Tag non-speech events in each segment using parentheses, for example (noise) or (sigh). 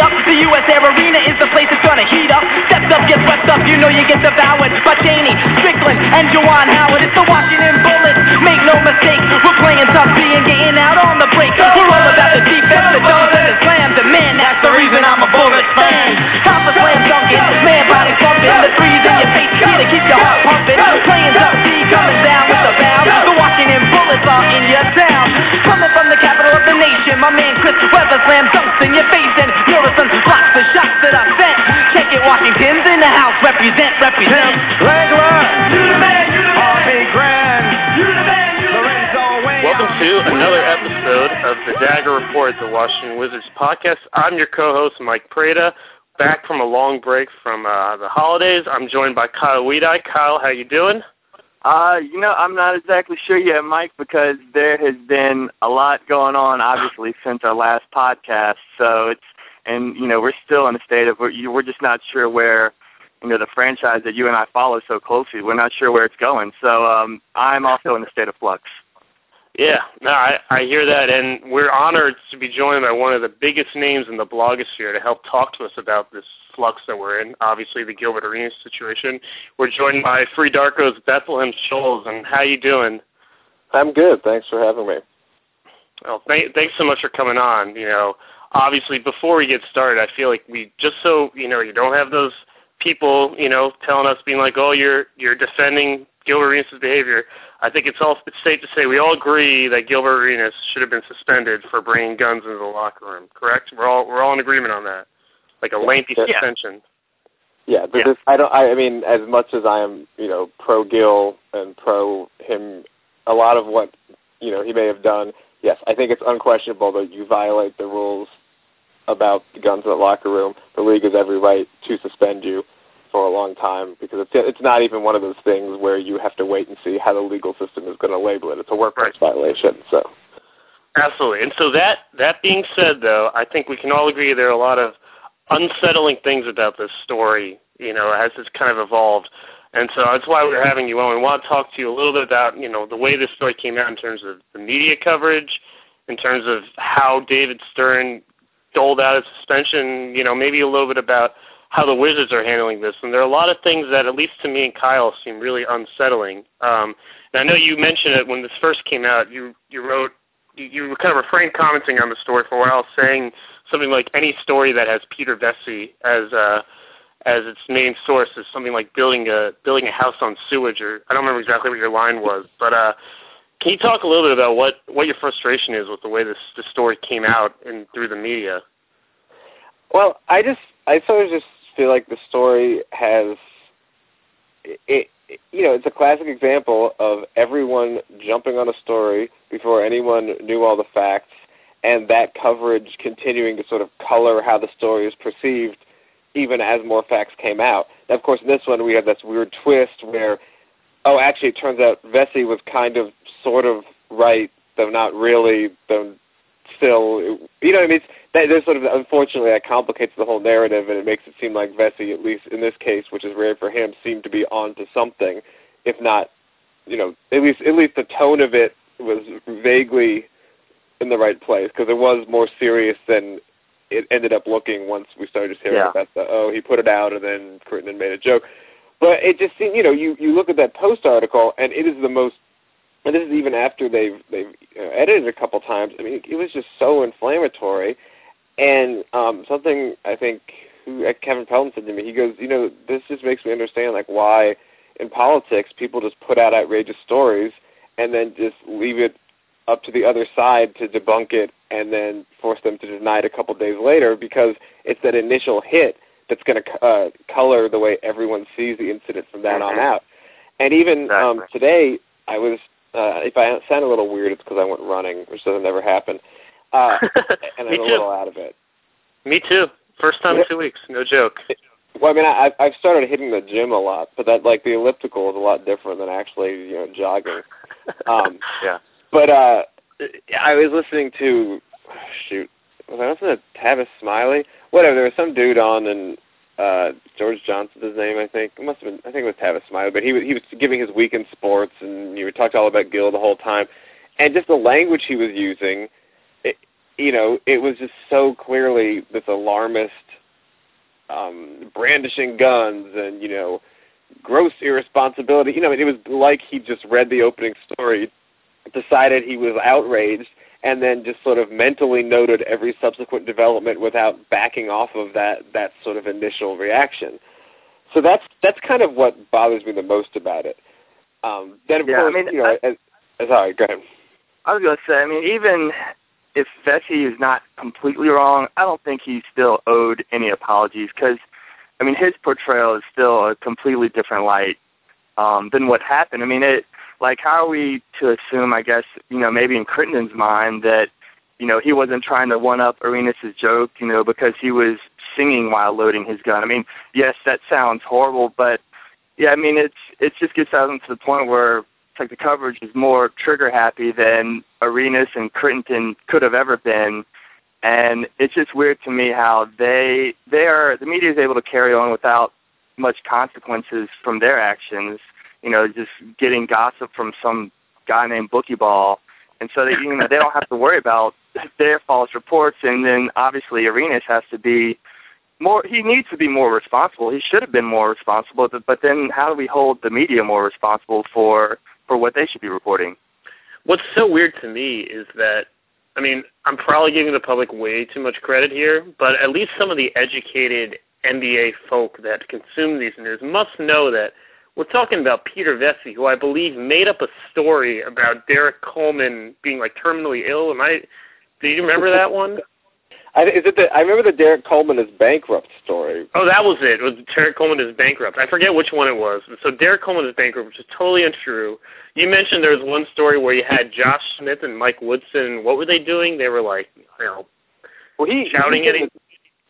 up. The U.S. Air Arena is the place that's gonna heat up. Steps up, get swept up, you know you get devoured by Cheaney, Strickland, and Juwan Howard. It's the Washington Bullets, make no mistake. We're playing tough, being getting out on the break. We're all about the defense, the dogs, and the slam. The man, that's the reason I'm a Bullets fan. Time for slam dunking, man body thumping, the threes in your face, here to keep your heart pumping. Playing tough, D coming down with the bound. The Washington Bullets are in your town. My man Chris Webber slam dunks in your face and Muresan blocks the shots that I sent. Check it, Washington's in the house, represent, represent. Legler, you the man, you the man. R.P. Grand, you the man, you the Lorenzo Wayne. Welcome to another episode of the Dagger Report, the Washington Wizards podcast. I'm your co-host Mike Prada, back from a long break from uh, the holidays. I'm joined by Kyle Weidie. Kyle, how you doing? Uh, you know, I'm not exactly sure yet, Mike, because there has been a lot going on, obviously, since our last podcast. So it's, and you know, we're still in a state of we're just not sure where, you know, the franchise that you and I follow so closely. We're not sure where it's going. So um, I'm also in a state of flux. Yeah, no, I, I hear that, and we're honored to be joined by one of the biggest names in the blogosphere to help talk to us about this flux that we're in. Obviously, the Gilbert Arenas situation. We're joined by Free Darko's Bethlehem Shoals, and how you doing? I'm good. Thanks for having me. Well, th- thanks so much for coming on. You know, obviously, before we get started, I feel like we just so you know you don't have those people, you know, telling us being like, oh, you're you're defending Gilbert Arenas' behavior. I think it's all it's safe to say we all agree that Gilbert Arenas should have been suspended for bringing guns into the locker room. Correct? We're all we're all in agreement on that. Like a lengthy Yeah. suspension. Yeah, but Yeah. this I don't. I, I mean, as much as I am, you know, pro Gil and pro him, a lot of what you know he may have done. Yes, I think it's unquestionable that you violate the rules about the guns in the locker room. The league has every right to suspend you for a long time because it's it's not even one of those things where you have to wait and see how the legal system is going to label it. It's a workplace violation. So Absolutely. And so that that being said, though, I think we can all agree there are a lot of unsettling things about this story. You know, as it's kind of evolved. And so that's why we're having you on. We want to talk to you a little bit about, you know, the way this story came out in terms of the media coverage, in terms of how David Stern doled out his suspension, you know, maybe a little bit about how the Wizards are handling this. And there are a lot of things that, at least to me and Kyle, seem really unsettling. Um, and I know you mentioned it when this first came out. You you wrote you, you kind of refrained commenting on the story for a while, saying something like any story that has Peter Vecsey as uh, as its main source is something like building a building a house on sewage, or I don't remember exactly what your line was, but uh, can you talk a little bit about what what your frustration is with the way this this story came out and through the media? Well, I just I sort of just feel like the story has it, it you know, it's a classic example of everyone jumping on a story before anyone knew all the facts and that coverage continuing to sort of color how the story is perceived even as more facts came out. Now, of course, in this one we have this weird twist where, oh, actually, it turns out Vecsey was kind of, sort of right, though not really, though still, you know what I mean? It's, that, there's sort of, unfortunately, that complicates the whole narrative, and it makes it seem like Vecsey, at least in this case, which is rare for him, seemed to be onto something, if not, you know, at least at least the tone of it was vaguely in the right place because it was more serious than it ended up looking once we started just hearing Yeah. about the oh he put it out and then Crittenton made a joke. But it just seemed you know you you look at that post article and it is the most and this is even after they've they've uh, edited it a couple times. I mean it was just so inflammatory and um something I think who uh, Kevin Pelton said to me he goes you know this just makes me understand like why in politics people just put out outrageous stories and then just leave it up to the other side to debunk it and then force them to deny it a couple days later because it's that initial hit that's going to uh, color the way everyone sees the incident from then on Mhm. out. And even um, today, I was uh, if I sound a little weird, it's because I went running, which doesn't ever happen, uh, (laughs) and I'm a little out of it. Me too. First time in two weeks. No joke. Well, I mean, I, I've started hitting the gym a lot, but that like the elliptical is a lot different than actually you know jogging. (laughs) Um, Yeah. But uh I was listening to shoot, was I listening to Tavis Smiley? Whatever, there was some dude on and uh George Johnson's his name, I think. It must have been I think it was Tavis Smiley, but he was he was giving his weekend sports and you were talking all about Gil the whole time. And just the language he was using it, you know, it was just so clearly this alarmist um brandishing guns and, you know, gross irresponsibility. You know, it was like he just read the opening story, decided he was outraged, and then just sort of mentally noted every subsequent development without backing off of that that sort of initial reaction. So that's that's kind of what bothers me the most about it. Um, then of Yeah, I course, mean, you know, I- as, as sorry, go ahead. I was gonna say, I mean, even if Vecsey is not completely wrong, I don't think he's still owed any apologies because, I mean, his portrayal is still a completely different light um, than what happened. I mean, it like how are we to assume? I guess you know maybe in Crittenton's mind that you know he wasn't trying to one up Arenas' joke, you know, because he was singing while loading his gun. I mean, yes, that sounds horrible, but yeah, I mean, it's it just gets out to the point where it's like the coverage is more trigger happy than Arenas and Crittenton could have ever been. And it's just weird to me how they they are the media is able to carry on without much consequences from their actions. You know, just getting gossip from some guy named Bookie Ball, and so they you know they don't have to worry about their false reports. And then obviously Arenas has to be more. He needs to be more responsible. He should have been more responsible. But, but then how do we hold the media more responsible for for what they should be reporting? What's so weird to me is that, I mean, I'm probably giving the public way too much credit here, but at least some of the educated NBA folk that consume these news must know that we're talking about Peter Vecsey, who I believe made up a story about Derrick Coleman being like terminally ill. Am I? Do you remember that one? I, is it the, I remember the Derrick Coleman is bankrupt story. Oh, that was it. It was Derrick Coleman is bankrupt. I forget which one it was. So Derrick Coleman is bankrupt, which is totally untrue. You mentioned there was one story where you had Josh Smith and Mike Woodson. What were they doing? They were like, you know, Well, he shouting he's at him.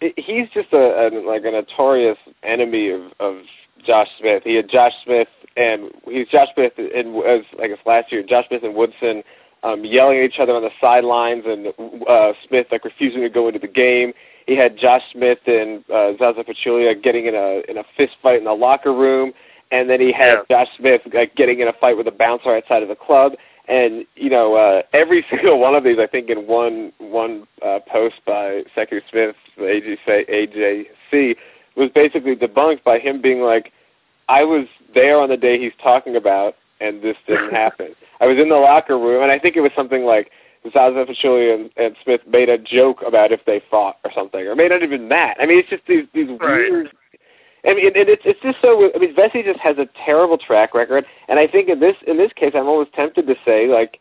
just He's just a, a like a notorious enemy of of Josh Smith. He had Josh Smith and he's Josh Smith and as I guess last year Josh Smith and Woodson um, yelling at each other on the sidelines and uh, Smith like refusing to go into the game. He had Josh Smith and uh, Zaza Pachulia getting in a in a fist fight in the locker room, and then he had Josh Smith like getting in a fight with a bouncer outside of the club. And you know, uh, every (laughs) single one of these, I think, in one one uh, post by Sekou Smith, the AGC, AJC, was basically debunked by him being like, "I was there on the day he's talking about, and this didn't (laughs) happen. I was in the locker room, and I think it was something like Zaza Pachulia and, and Smith made a joke about if they fought or something, or may not even that. I mean, it's just these these Right. weird. I mean, and it's it's just so. I mean, Vecsey just has a terrible track record, and I think in this in this case, I'm almost tempted to say like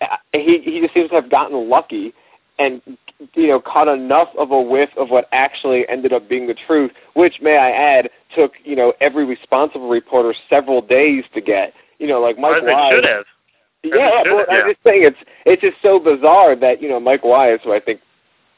uh, he he just seems to have gotten lucky and you know caught enough of a whiff of what actually ended up being the truth, which may I add took you know every responsible reporter several days to get. You know, like Mike Wise. should have. Yeah, should well, have, I'm just saying it's it's just so bizarre that you know Mike Wise, who I think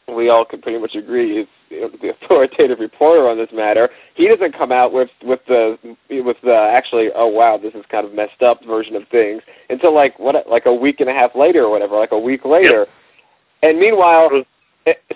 we all can pretty much agree is you know, the (laughs) authoritative reporter on this matter, he doesn't come out with with the with the actually oh wow this is kind of messed up version of things until like what like a week and a half later or whatever, like a week later. And meanwhile,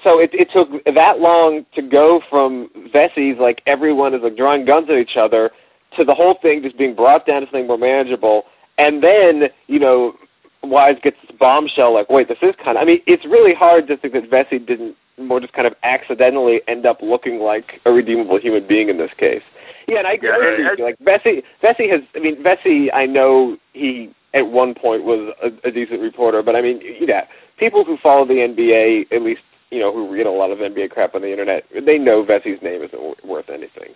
so it, it took that long to go from Vecsey's like everyone is like drawing guns at each other to the whole thing just being brought down to something more manageable. And then, you know, Wise gets this bombshell like, wait, this is kind of, I mean, it's really hard to think that Vecsey didn't more just kind of accidentally end up looking like a redeemable human being in this case. Yeah, and I agree Yeah, with you. Like Vecsey, Vecsey has, I mean, Vecsey, I know he at one point was a, a decent reporter, but I mean, you know, people who follow the NBA, at least, you know, who read a lot of NBA crap on the internet, they know Vecsey's name isn't wor- worth anything.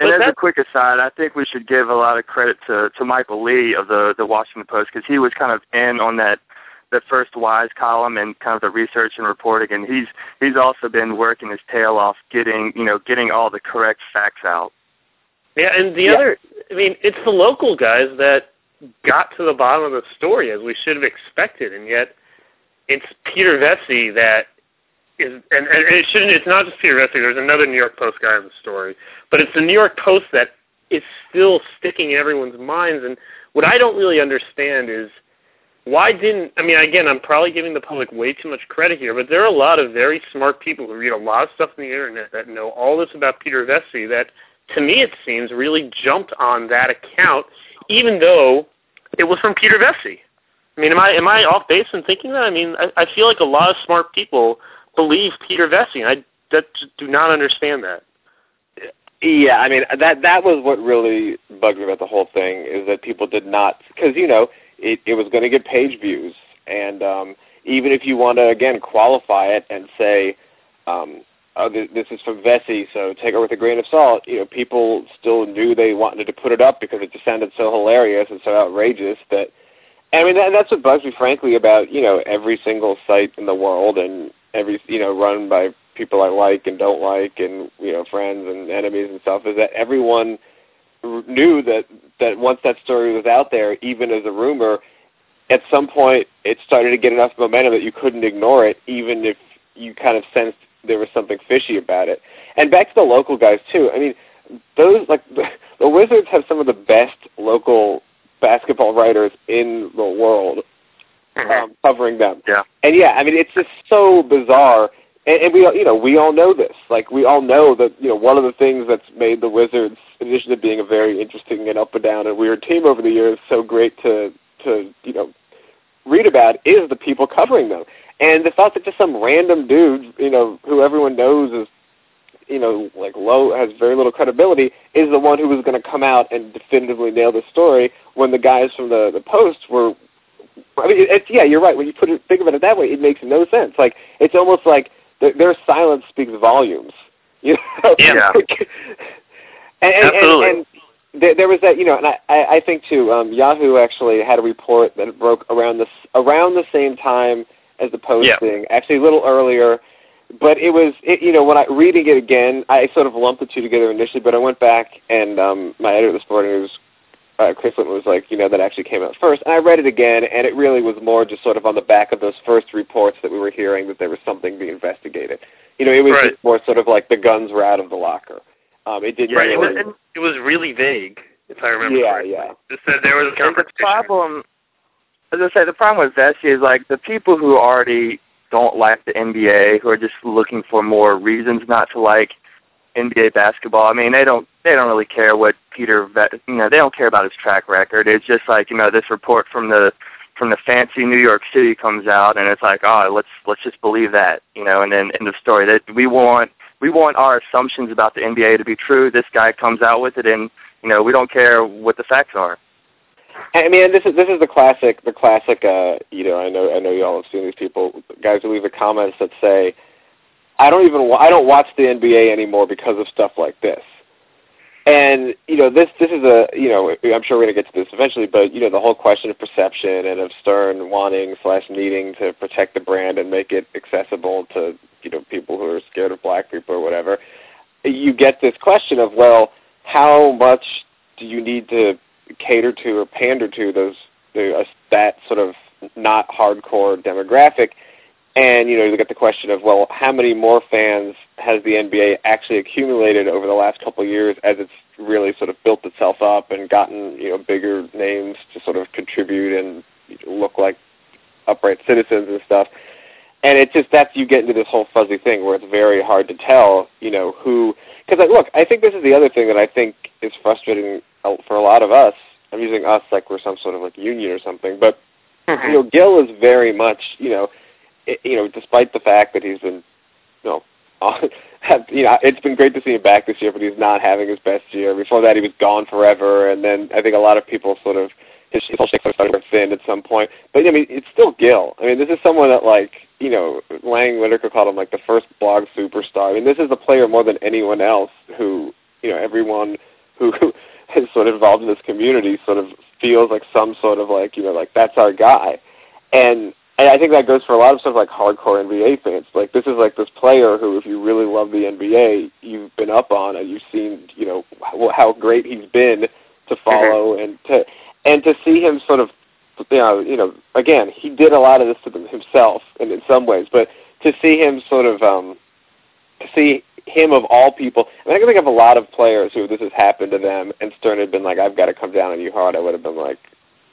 And But as a quick aside, I think we should give a lot of credit to to Michael Lee of the the Washington Post because he was kind of in on that that first Wise column and kind of the research and reporting, and he's he's also been working his tail off getting you know getting all the correct facts out. Yeah, and the Yeah. other, I mean, it's the local guys that got to the bottom of the story as we should have expected, and yet it's Peter Vecsey that is, and, and it shouldn't. It's not just Peter. There's another New York Post guy in the story, but it's the New York Post that is still sticking in everyone's minds. And what I don't really understand is why didn't I mean again I'm probably giving the public way too much credit here, but there are a lot of very smart people who read a lot of stuff on the internet that know all this about Peter Vecsey that to me it seems really jumped on that account even though it was from Peter Vecsey. I mean, am I am I off base in thinking that? I mean, I, I feel like a lot of smart people believe Peter Vecsey. I that, do not understand that. Yeah, I mean that that was what really bugged me about the whole thing is that people did not because you know it it was going to get page views and um, even if you want to again qualify it and say um, oh, th- this is from Vecsey, so take it with a grain of salt. You know, people still knew they wanted to put it up because it just sounded so hilarious and so outrageous that. I mean, that, that's what bugs me, frankly, about you know every single site in the world and every you know run by people I like and don't like, and you know friends and enemies and stuff, is that everyone knew that that once that story was out there, even as a rumor, at some point it started to get enough momentum that you couldn't ignore it, even if you kind of sensed there was something fishy about it. And back to the local guys too. I mean, those like (laughs) the, Wizards have some of the best local basketball writers in the world. Um, covering them. Yeah. And yeah, I mean, it's just so bizarre. And, and we, you know, we all know this. Like, we all know that, you know, one of the things that's made the Wizards, in addition to being a very interesting and up and down and weird team over the years, so great to, to, you know, read about is the people covering them. And the thought that just some random dude, you know, who everyone knows is, you know, like low has very little credibility, is the one who was going to come out and definitively nail the story when the guys from the the Post were I mean, it's yeah, you're right. When you put it, think about it that way, it makes no sense. Like it's almost like th- their silence speaks volumes. (laughs) You know? Yeah. (laughs) and, and, Absolutely. And, and there, there was that, you know, and I, I think too. Um, Yahoo actually had a report that broke around this around the same time as the posting, Yeah. actually a little earlier. But it was, it, you know, when I reading it again, I sort of lumped the two together initially. But I went back and um, my editor this morning News uh, Chris Linton was like, you know, that actually came out first. And I read it again, and it really was more just sort of on the back of those first reports that we were hearing that there was something being investigated. You know, it was Right. just more sort of like the guns were out of the locker. Um, it didn't Right. It really. was it was really vague, if I remember yeah, correctly. yeah. It said there was a And the problem, as I say, the problem with Vecsey is like the people who already don't like the NBA, who are just looking for more reasons not to like NBA basketball. I mean, they don't they don't really care what Peter, you know, they don't care about his track record. It's just like you know this report from the from the fancy New York City comes out, and it's like, oh, let's let's just believe that, you know, and then end of story. That we want we want our assumptions about the NBA to be true. This guy comes out with it, and you know, we don't care what the facts are. I mean, this is this is the classic, the classic. Uh, you know, I know, I know you all have seen these people, guys who leave the comments that say, "I don't even, I don't watch the NBA anymore because of stuff like this." And you know, this this is a, you know, I'm sure we're to get to this eventually, but you know, the whole question of perception and of Stern wanting slash needing to protect the brand and make it accessible to you know people who are scared of black people or whatever. You get this question of, well, how much do you need to cater to or pander to those the, uh, that sort of not hardcore demographic. And you know, you get the question of well, how many more fans has the NBA actually accumulated over the last couple of years as it's really sort of built itself up and gotten you know bigger names to sort of contribute and look like upright citizens and stuff. And it just that's you get into this whole fuzzy thing where it's very hard to tell, you know, who. Because look, I think this is the other thing that I think is frustrating for a lot of us. I'm using us like we're some sort of like union or something, but mm-hmm. you know, Gil is very much, you know, you know, despite the fact that he's been, you know, (laughs) have, you know, it's been great to see him back this year, but he's not having his best year. Before that, he was gone forever, and then I think a lot of people sort of his whole shtick started to thin at some point. But I mean, it's still Gil. I mean, this is someone that like, you know, Lang Whitaker called him like the first blog superstar. I mean, this is a player more than anyone else who, you know, everyone who (laughs) is sort of involved in this community sort of feels like some sort of like, you know, like that's our guy. And and I think that goes for a lot of stuff like hardcore NBA fans. Like this is like this player who, if you really love the NBA, you've been up on and you've seen, you know, how, how great he's been to follow and to and to see him sort of, you know, you know, again, he did a lot of this to them himself, and in some ways, but to see him sort of, um, to see him of all people, and I can think of a lot of players who this has happened to them, and Stern had been like, "I've got to come down on you hard." I would have been like,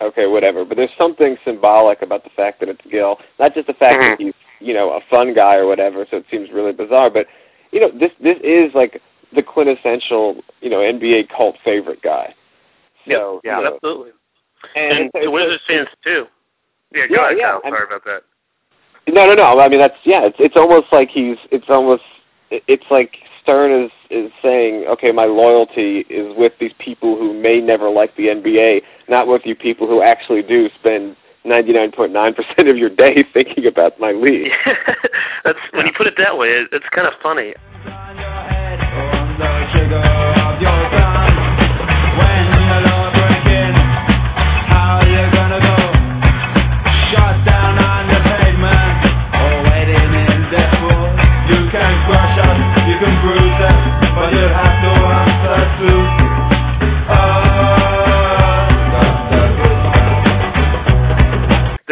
"Okay, whatever." But there's something symbolic about the fact that it's Gil, not just the fact that mm-hmm. he's, you know, a fun guy or whatever. So it seems really bizarre, but you know, this this is like the quintessential, you know, NBA cult favorite guy. So yeah, you know, absolutely. and, And it's- the Wizards fans too. Yeah, Yeah, go ahead, yeah, Kyle. I'm- Sorry about that. No, no, no. I mean, that's yeah. It's it's almost like he's. It's almost. It's like Stern is is saying, okay, my loyalty is with these people who may never like the NBA, not with you people who actually do spend 99.9% of your day (laughs) thinking about my league. (laughs) That's when you put it that way. It's kind of funny.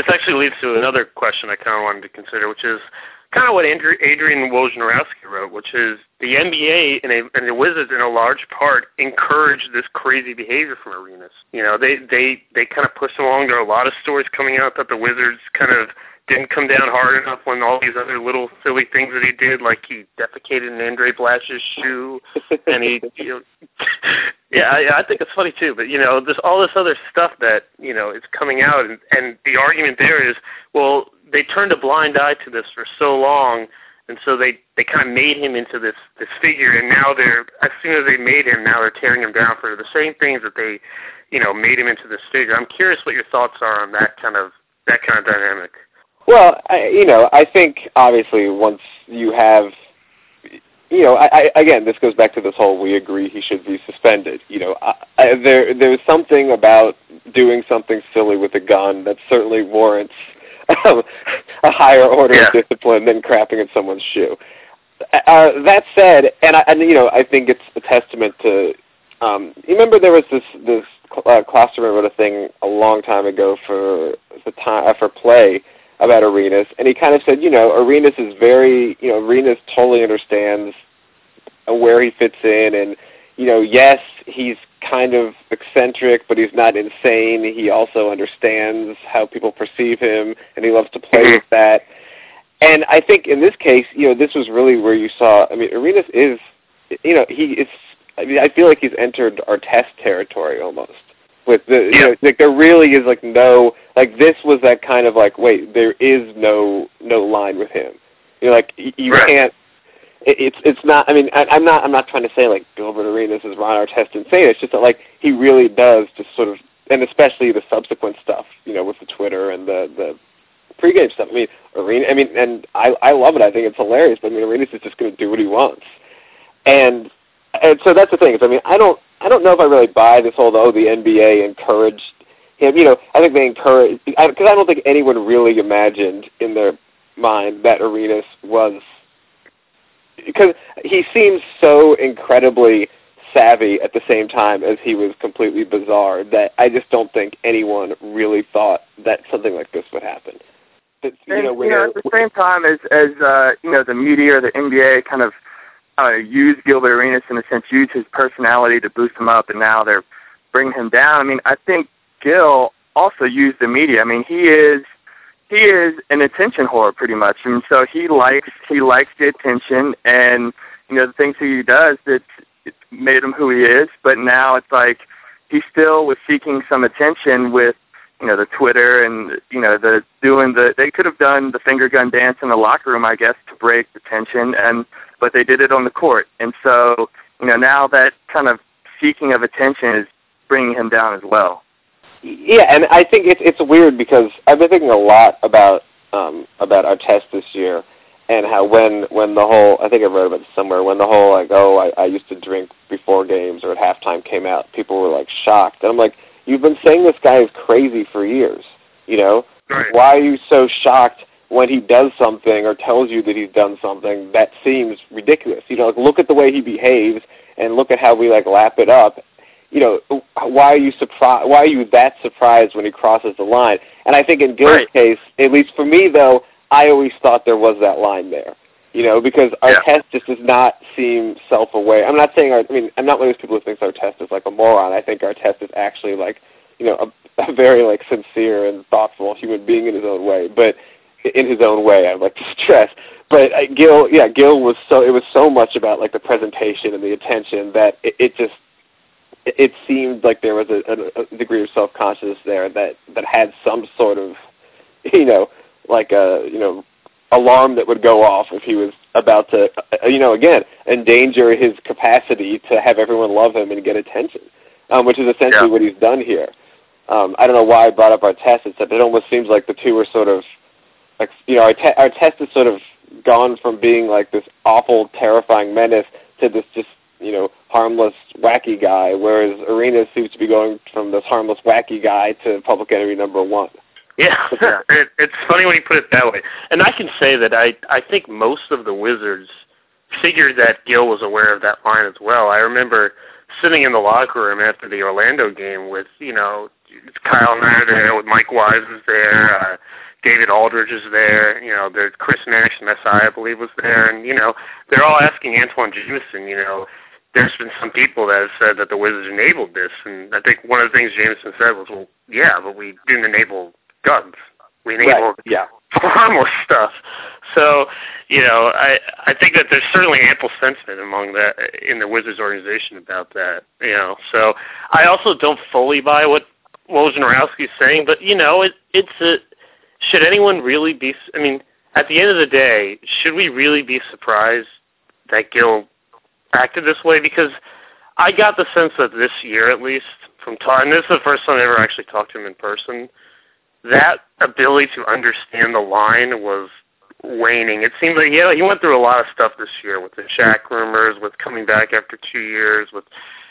This actually leads to another question I kind of wanted to consider, which is kind of what Andrew, Adrian Wojnarowski wrote, which is the NBA and, a, and the Wizards, in a large part, encourage this crazy behavior from Arenas. You know, they they they kind of push along. There are a lot of stories coming out that the Wizards kind of didn't come down hard enough when all these other little silly things that he did, like he defecated in Andray Blatche's shoe, and he, (laughs) you know, (laughs) yeah, I, I think it's funny too. But you know, there's all this other stuff that you know is coming out, and and the argument there is, well, they turned a blind eye to this for so long, and so they they kind of made him into this this figure, and now they're as soon as they made him, now they're tearing him down for the same things that they, you know, made him into this figure. I'm curious what your thoughts are on that kind of that kind of dynamic. Well, I, you know, I think obviously once you have, you know, I, I again, this goes back to this whole we agree he should be suspended. You know, I, I, there there's something about doing something silly with a gun that certainly warrants um, (laughs) a higher order Yeah. of discipline than crapping at someone's shoe. Uh, that said, and I, and you know, I think it's a testament to. Um, you remember there was this this uh, Klosterman wrote a thing a long time ago for the time uh, for play about Arenas, and he kind of said, you know, Arenas is very, you know, Arenas totally understands where he fits in, and you know, yes, he's kind of eccentric, but he's not insane. He also understands how people perceive him, and he loves to play mm-hmm. with that. And I think in this case, you know, this was really where you saw. I mean, Arenas is, you know, he is. I mean, I feel like he's entered Artest territory almost. With the, you know, like there really is like no, like this was that kind of like, wait, there is no no line with him. You know, like you Right. can't. It, it's it's not. I mean, I, I'm not. I'm not trying to say like Gilbert Arenas is Ron Artest insane. It's just that like he really does just sort of, and especially the subsequent stuff, you know, with the Twitter and the the pregame stuff. I mean, Arena. I mean, and I I love it. I think it's hilarious. But I mean, Arenas is just going to do what he wants, and and so that's the thing. Is I mean, I don't I don't know if I really buy this whole oh the NBA encouraged him. You know, I think they encourage because I, I don't think anyone really imagined in their mind that Arenas was because he seems so incredibly savvy at the same time as he was completely bizarre that I just don't think anyone really thought that something like this would happen. That, you And, know, you know, at the same time as as uh, you know the media or the NBA kind of uh, use Gilbert Arenas in a sense, use his personality to boost him up, and now they're bringing him down. I mean, I think Gil also used the media. I mean, he is he is an attention whore pretty much, and so he likes he likes the attention and you know the things he does that made him who he is. But now it's like he still was seeking some attention with you know the Twitter and you know the doing the they could have done the finger gun dance in the locker room I guess to break the tension and but they did it on the court and so you know now that kind of seeking of attention is bringing him down as well. Yeah, and I think it's it's weird because I've been thinking a lot about um about Artest this year and how when when the whole I think I wrote about it somewhere when the whole like oh I, I used to drink before games or at halftime came out people were like shocked and I'm like you've been saying this guy is crazy for years you know Right. why are you so shocked when he does something or tells you that he's done something that seems ridiculous you know like look at the way he behaves and look at how we like lap it up you know, why are you surprised? Why are you that surprised when he crosses the line? And I think in Gil's Right. case, at least for me though, I always thought there was that line there. You know, because our Yeah. test just does not seem self-aware. I'm not saying our. I mean, I'm not one of those people who thinks Artest is like a moron. I think Artest is actually like, you know, a, a very like sincere and thoughtful human being in his own way. But in his own way, I'd like to (laughs) stress. But uh, Gil, yeah, Gil was so. It was so much about like the presentation and the attention that it, it just it seemed like there was a, a, a degree of self consciousness there that that had some sort of (laughs) you know, like a you know alarm that would go off if he was about to, uh, you know, again endanger his capacity to have everyone love him and get attention, um, which is essentially Yeah. what he's done here. Um, I don't know why I brought up Artest, except it almost seems like the two are sort of, like, you know, our te- Artest has sort of gone from being like this awful, terrifying menace to this just, you know, harmless, wacky guy, whereas Arena seems to be going from this harmless, wacky guy to public enemy number one. Yeah, (laughs) it, it's funny when you put it that way. And I can say that I I think most of the Wizards figured that Gil was aware of that line as well. I remember sitting in the locker room after the Orlando game with you know Kyle there, with Mike Wise is there, uh, David Aldridge is there, you know, there's Chris Nash SI I believe was there, and you know they're all asking Antawn Jamison, you know. There's been some people that have said that the Wizards enabled this, and I think one of the things Jameson said was, "Well, yeah, but we didn't enable guns. We enabled Right. Yeah. (laughs) harmless stuff. So, you know, I I think that there's certainly ample sentiment among that in the Wizards organization about that. You know, so I also don't fully buy what Wojnarowski's saying, but you know, it it's a should anyone really be? I mean, at the end of the day, should we really be surprised that Gil acted this way? Because I got the sense that this year, at least, from talking, this is the first time I ever actually talked to him in person that ability to understand the line was waning. It seemed like yeah, he went through a lot of stuff this year with the Shaq rumors, with coming back after two years, with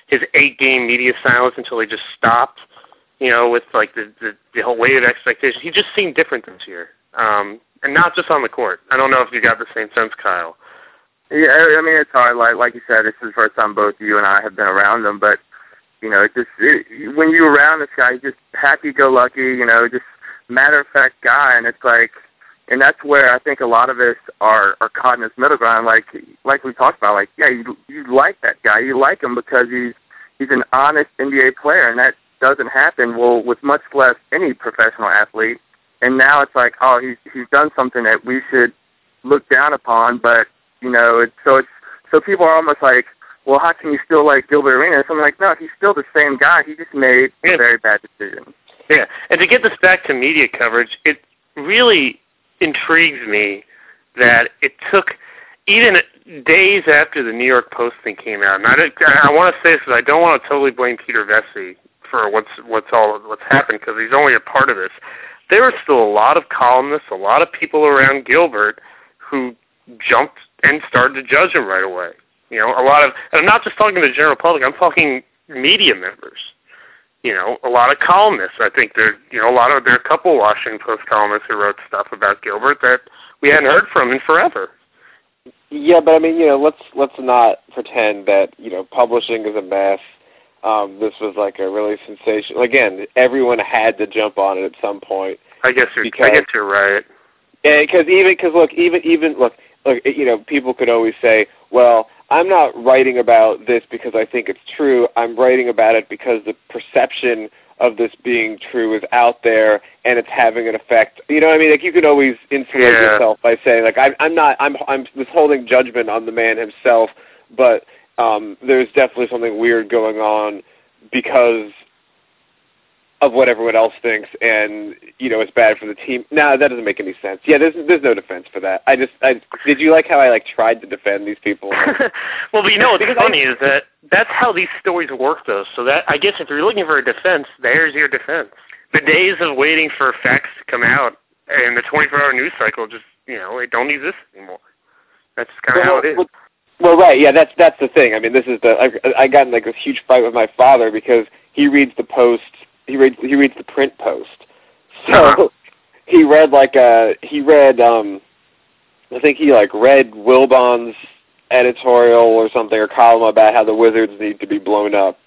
his eight game media silence until he just stopped. You know, with like the the, the whole weight of expectation. He just seemed different this year. Um and not just on the court. I don't know if you got the same sense, Kyle. Yeah, I mean it's hard. Like like you said, this is the first time both you and I have been around him. But you know, it just it, when you're around this guy, he's just happy-go-lucky. You know, just matter-of-fact guy, and it's like, and that's where I think a lot of us are are caught in this middle ground. Like like we talked about, like yeah, you you like that guy, you like him because he's he's an honest NBA player, and that doesn't happen well with much less any professional athlete. And now it's like, oh, he's he's done something that we should look down upon, but you know, it's, so it's so people are almost like, well, how can you still like Gilbert Arenas? I'm like, no, he's still the same guy. He just made Yeah. a very bad decision. Yeah, and to get this back to media coverage, it really intrigues me that it took even days after the New York Post thing came out. And I, I want to say this because I don't want to totally blame Peter Vecsey what's what's all what's happened because he's only a part of this. There are still a lot of columnists, a lot of people around Gilbert who jumped and started to judge him right away. You know, a lot of, and I'm not just talking to the general public. I'm talking media members you know, a lot of columnists. I think there, you know, a lot of there are a couple Washington Post columnists who wrote stuff about Gilbert that we hadn't heard from in forever. Yeah, but I mean, you know, let's let's not pretend that you know publishing is a mess. Um, this was like a really sensational. Again, everyone had to jump on it at some point. I guess you're, Because- I guess you're right. because even because look, even even look, look, you know, people could always say, well, I'm not writing about this because I think it's true. I'm writing about it because the perception of this being true is out there and it's having an effect. You know what I mean? Like you could always insulate Yeah. yourself by saying like I'm I'm not I'm I'm withholding judgment on the man himself, but um there's definitely something weird going on because of what everyone else thinks and you know it's bad for the team. No, that doesn't make any sense. Yeah, there's there's no defense for that. I just I did you like how I like tried to defend these people? (laughs) well, but you know what's Because I- funny is that that's how these stories work, though. So that I guess if you're looking for a defense, there's your defense. The days of waiting for facts to come out and the 24-hour news cycle just you know they don't exist anymore. That's kind of how it is. Well, well, right, yeah, that's that's the thing. I mean, this is the I, I got in like this huge fight with my father because he reads the post, he reads he reads the print post, so Uh-huh. (laughs) he read like uh he read um I think he like read Wilbon's editorial or something or column about how the Wizards need to be blown up,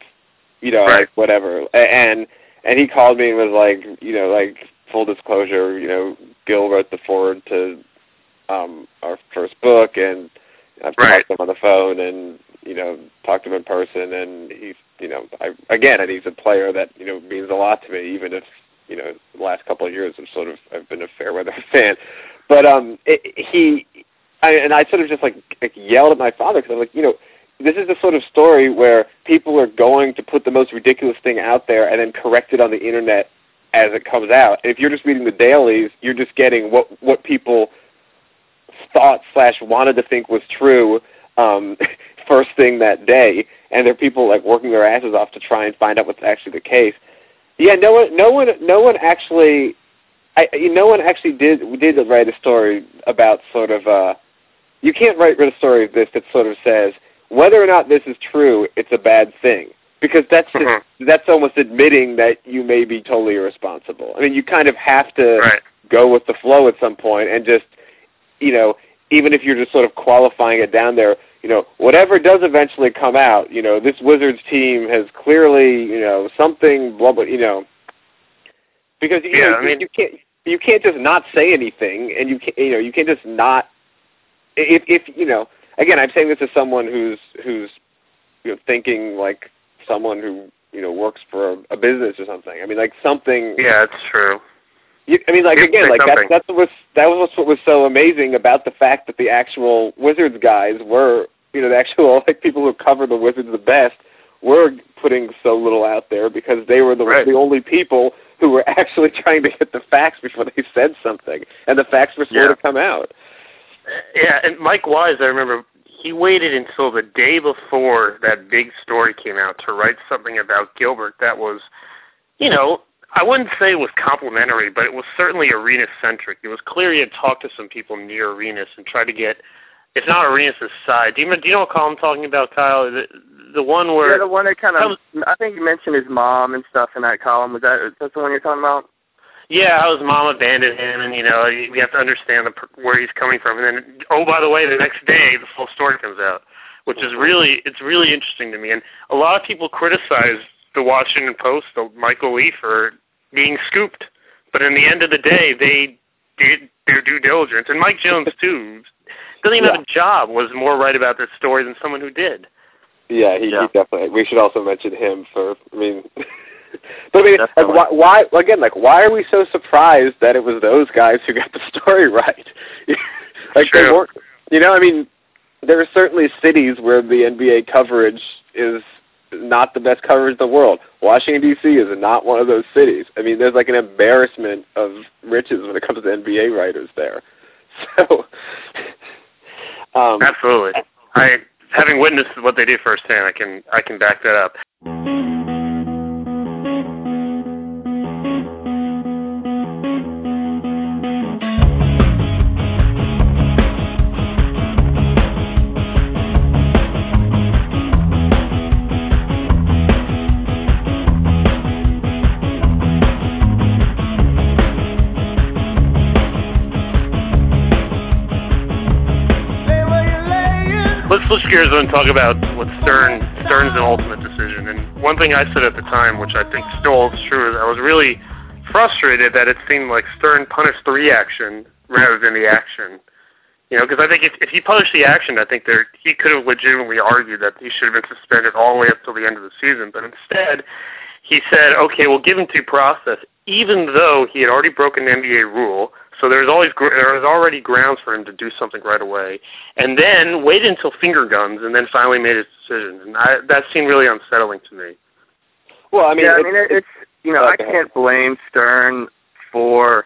you know, Right. like whatever, A- and and he called me and was like, you know, like full disclosure, you know, Gil wrote the forward to um our first book and I've Right. talked to him on the phone and you know talked to him in person and he's you know I again and he's a player that you know means a lot to me even if you know the last couple of years I've sort of I've been a fair weather (laughs) fan but um it, he I, and I sort of just like, like yelled at my father because I'm like you know this is the sort of story where people are going to put the most ridiculous thing out there and then correct it on the internet as it comes out. And if you're just reading the dailies, you're just getting what what people thought slash wanted to think was true um, (laughs) first thing that day, and there are people like working their asses off to try and find out what's actually the case. Yeah, no one, no one, no one actually, I, no one actually did did write a story about sort of. uh You can't write a story of this that sort of says whether or not this is true, it's a bad thing because that's just, Mhm. that's almost admitting that you may be totally irresponsible. I mean, you kind of have to Right. go with the flow at some point and just, you know, even if you're just sort of qualifying it down there, you know, whatever does eventually come out, you know, this Wizards team has clearly, you know, something, blah, blah, you know, because you Yeah, know I you, mean- you can't you can't just not say anything, and you can't you know you can't just not if if you know again I'm saying this as someone who's who's you know thinking like someone who you know works for a, a business or something. I mean like something Yeah, it's true. You, I mean, like You again, like that's something. that's what was that was what was so amazing about the fact that the actual Wizards guys were, you know, the actual (laughs) like people who cover the Wizards the best were putting so little out there because they were the Right. the only people who were (laughs) actually trying to get the facts before they said something, and the facts were slow Yeah. to come out. Yeah, and Mike Wise, I remember he waited until the day before that big story came out to write something about Gilbert that was, you know, I wouldn't say it was complimentary, but it was certainly arena centric. It was clear he had talked to some people near Arenas and tried to get, if not Arenas' side. Do you, do you know what call I'm talking about, Kyle? The, the one where yeah, the one that kind of. I think you mentioned his mom and stuff in that column. Was that that's the one you're talking about? Yeah, how his mom abandoned him, and you know we have to understand the, where he's coming from. And then, oh, by the way, the next day the full story comes out, which is mm-hmm. really it's really interesting to me. And a lot of people criticize the Washington Post, the Michael Lee, for being scooped, but in the end of the day, they did their due diligence. And Mike Jones (laughs) too doesn't even have a job. Was more right about this story than someone who did. Yeah, he, Yeah. he definitely. We should also mention him for. I mean, (laughs) but I mean, like, why, why? Again, like, why are we so surprised that it was those guys who got the (laughs) story right? like, they True. weren't. You know, I mean, there are certainly cities where the NBA coverage is not the best coverage in the world. Washington D.C. is not one of those cities. I mean, there's like an embarrassment of riches when it comes to NBA writers there. (laughs) So, (laughs) um, Absolutely. I having witnessed what they did firsthand, I can I can back that up. Switch gears and talk about what Stern Stern's an ultimate decision. And one thing I said at the time, which I think still holds true, is I was really frustrated that it seemed like Stern punished the reaction rather than the action. You know, because I think if, if he punished the action, I think there he could have legitimately argued that he should have been suspended all the way up till the end of the season. But instead, he said, "Okay, we'll give him due process," even though he had already broken an NBA rule. So there's always gr- there was already grounds for him to do something right away, and then waited until finger guns, and then finally made his decision. And I, that seemed really unsettling to me. well, I mean, yeah, I it's- mean, it, it's you know, Oh, I can't blame Stern for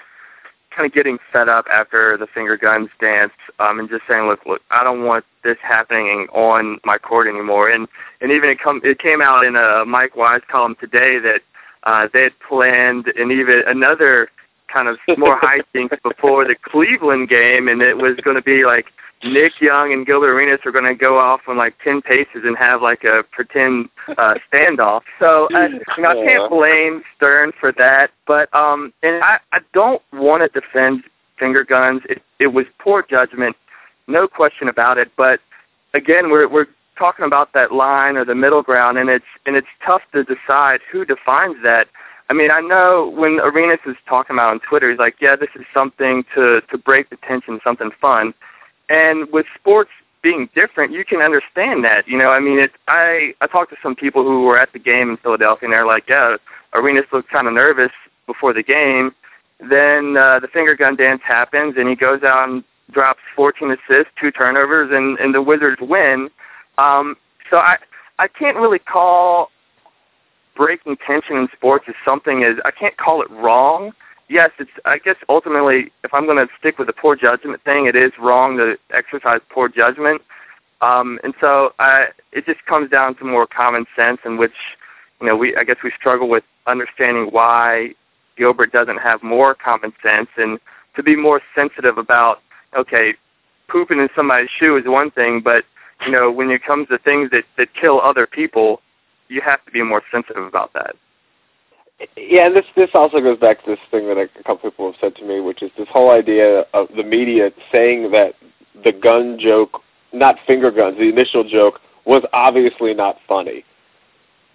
kind of getting fed up after the finger guns dance, um, and just saying, look, look, I don't want this happening on my court anymore. And and even it come it came out in a Mike Wise column today that uh, they had planned and even another kind of more high hijinks before the Cleveland game, and it was going to be like Nick Young and Gilbert Arenas were going to go off on like ten paces and have like a pretend uh, standoff. So uh, you know, I can't blame Stern for that, but um, and I I don't want to defend finger guns. It it was poor judgment, no question about it. But again, we're we're talking about that line or the middle ground, and it's and it's tough to decide who defines that. I mean, I know when Arenas is talking about on Twitter, he's like, "Yeah, this is something to to break the tension, something fun." And with sports being different, you can understand that. You know, I mean, it. I I talked to some people who were at the game in Philadelphia, and they're like, "Yeah, Arenas looked kind of nervous before the game." Then uh, the finger gun dance happens, and he goes out and drops 14 assists, two turnovers, and and the Wizards win. Um, so I I can't really call breaking tension in sports is something is I can't call it wrong. Yes, it's I guess ultimately if I'm going to stick with the poor judgment thing, it is wrong to exercise poor judgment. Um, and so I, it just comes down to more common sense, in which you know we I guess we struggle with understanding why Gilbert doesn't have more common sense and to be more sensitive about okay, pooping in somebody's shoe is one thing, but you know when it comes to things that that kill other people, you have to be more sensitive about that. Yeah, and this this also goes back to this thing that a couple people have said to me, which is this whole idea of the media saying that the gun joke, not finger guns, the initial joke was obviously not funny.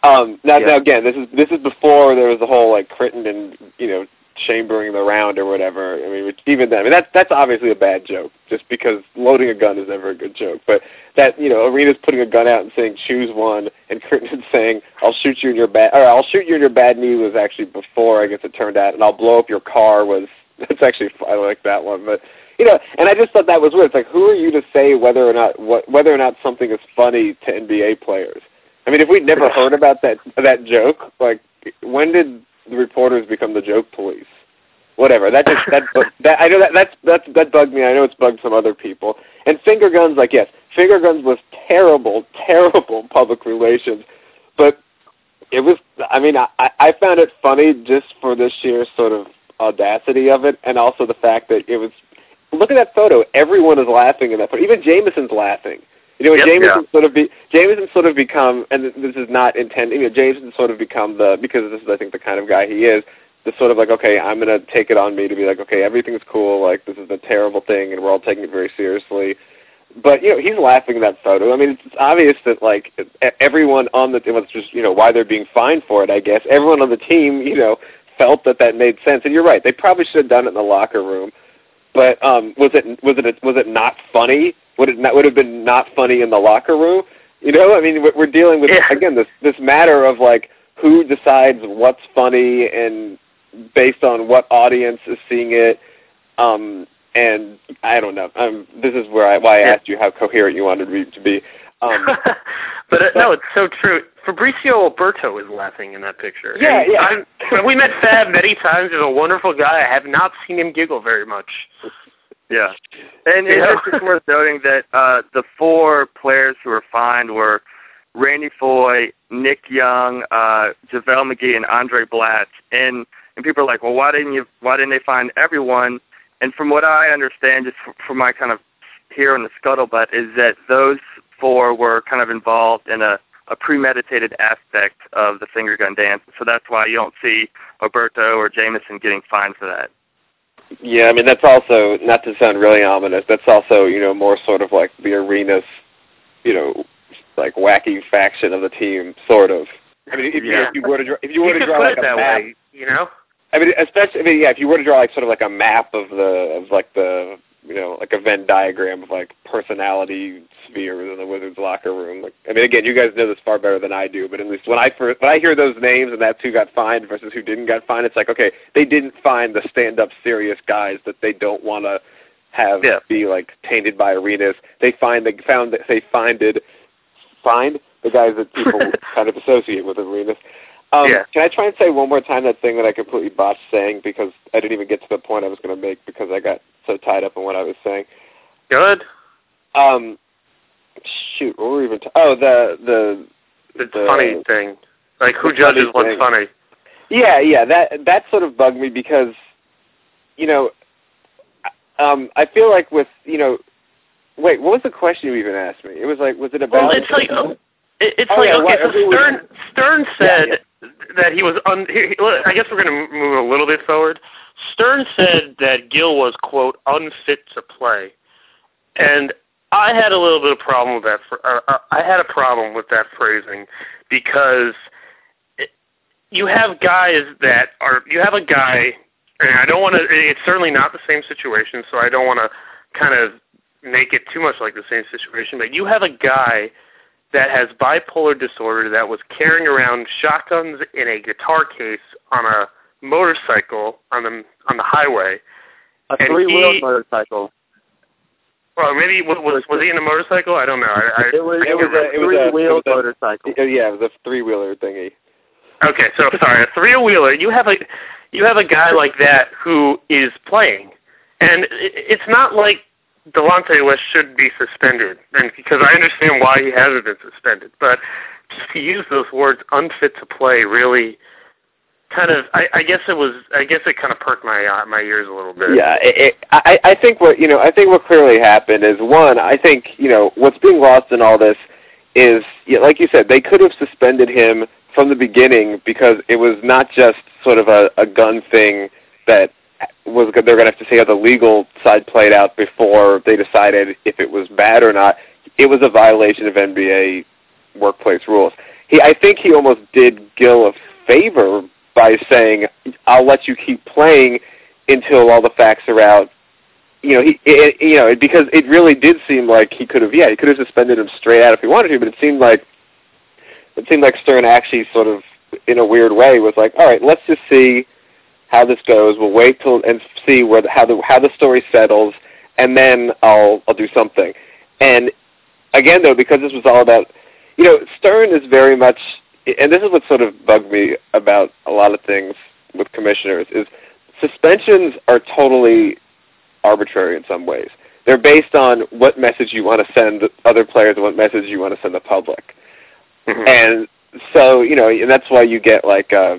Um, now, yeah. now again, this is this is before there was the whole like Crittenton, you know, chambering the round or whatever. I mean, even then, I mean that's that's obviously a bad joke, just because loading a gun is never a good joke. But that you know, Arenas putting a gun out and saying choose one, and Crittenton (laughs) saying I'll shoot you in your bad, or I'll shoot you in your bad knee was actually before I guess it turned out, and I'll blow up your car was (laughs) that's actually I like that one, but you know, and I just thought that was weird. It's like who are you to say whether or not what whether or not something is funny to NBA players? I mean, if we'd never heard about that that joke, like when did the reporters become the joke police? Whatever. That just that that I know that that's that's that bugged me. I know it's bugged some other people. And finger guns, like yes, finger guns was terrible, (laughs) terrible public relations, but it was. I mean, I I found it funny just for the sheer sort of audacity of it, and also the fact that it was. Look at that photo. Everyone is laughing in that photo. Even Jamison's laughing. You know, Yep, Jamison yeah. sort of be Jamison sort of become, and this is not intended. You know, Jamison sort of become the because this is I think the kind of guy he is. The sort of like, okay, I'm gonna take it on me to be like, okay, everything's cool. Like this is a terrible thing, and we're all taking it very seriously. But you know, he's laughing at that photo. I mean, it's, it's obvious that like e- everyone on the it was just you know why they're being fined for it. I guess everyone on the team, you know, felt that that made sense. And you're right, they probably should have done it in the locker room. But um, was it was it was it not funny? Would it not would have been not funny in the locker room? You know, I mean, we're- we're dealing with Yeah. again this this matter of like who decides what's funny and based on what audience is seeing it. Um, and I don't know. Um, this is where I why I Yeah. asked you how coherent you wanted me to be. Um, (laughs) but uh, no, it's so true. Fabricio Oberto is laughing in that picture. Yeah, And yeah. I'm, we met Fab many times. He's a wonderful guy. I have not seen him giggle very much. Yeah. And it's just worth noting that uh, the four players who were fined were Randy Foye, Nick Young, uh, JaVale McGee, and Andray Blatche. And and people are like, well, why didn't you? Why didn't they find everyone? And from what I understand, just from my kind of here in the scuttlebutt, is that those four were kind of involved in a, a premeditated aspect of the finger gun dance. So that's why you don't see Oberto or Jamison getting fined for that. Yeah, I mean that's also not to sound really ominous. That's also you know more sort of like the Arenas', you know, like wacky faction of the team, sort of. I mean, if, you, if you were to draw, if you were you to draw like a that map, way, you know. I mean, especially I mean, yeah, if you were to draw like sort of like a map of the of like the you know like a Venn diagram of like personality spheres in the Wizards locker room. Like, I mean, again, you guys know this far better than I do, but at least when I first when I hear those names and that's who got fined versus who didn't get fined, it's like okay, they didn't find the stand-up serious guys that they don't want to have Yeah. be like tainted by Arenas. They find they found that they finded find the guys that people (laughs) kind of associate with Arenas. Um, Yeah. Can I try and say one more time that thing that I completely botched saying because I didn't even get to the point I was going to make because I got so tied up in what I was saying. Good. Um, shoot, what were we even? T- oh, the the The The- funny thing, like who the funny judges what's thing. funny. yeah, yeah. That that sort of bugged me because, you know, um, I feel like with you know, wait, what was the question you even asked me? It was like, was it about? Well, it's like it, it's Oh, like yeah, okay, so Stern Stern Yeah, said that he was un. He, I guess we're going to move a little bit forward. Stern (laughs) said that Gil was quote unfit to play, and I had a little bit of problem with that. fr- Uh, uh, I had a problem with that phrasing because it, you have guys that are. You have a guy, and I don't want to. It's certainly not the same situation, so I don't want to kind of make it too much like the same situation. But you have a guy that has bipolar disorder that was carrying around shotguns in a guitar case on a motorcycle on the on the highway. A three-wheeled motorcycle. Well, maybe wa- was was he in a motorcycle? I don't know. I, I, It was I it was a it was a- three-wheeled it was motorcycle. Yeah, it was a three wheeler thingy. Okay, so sorry, a three wheeler. You have a you have a guy like that who is playing, and it's not like Delonte West should be suspended, and because I understand why he hasn't been suspended, but just to use those words "unfit to play" really kind of I, I guess it was I guess it kind of perked my uh, my ears a little bit. Yeah, it, it, I I think what you know I think what clearly happened is one I think you know what's being lost in all this is yeah, like you said they could have suspended him from the beginning because it was not just sort of a, a gun thing that was they're going to have to see how the legal side played out before they decided if it was bad or not. It was a violation of NBA workplace rules. He, I think he almost did Gil a favor by saying, "I'll let you keep playing until all the facts are out." You know, he, it, you know, because it really did seem like he could have, yeah, he could have suspended him straight out if he wanted to, but it seemed like it seemed like Stern actually sort of, in a weird way, was like, "All right, let's just see how this goes. We'll wait till and see where the, how the how the story settles, and then I'll I'll do something." And again, though, because this was all about, you know, Stern is very much, and this is what sort of bugged me about a lot of things with commissioners is suspensions are totally arbitrary in some ways. They're based on what message you want to send other players and what message you want to send the public. Mm-hmm. And so, you know, and that's why you get like uh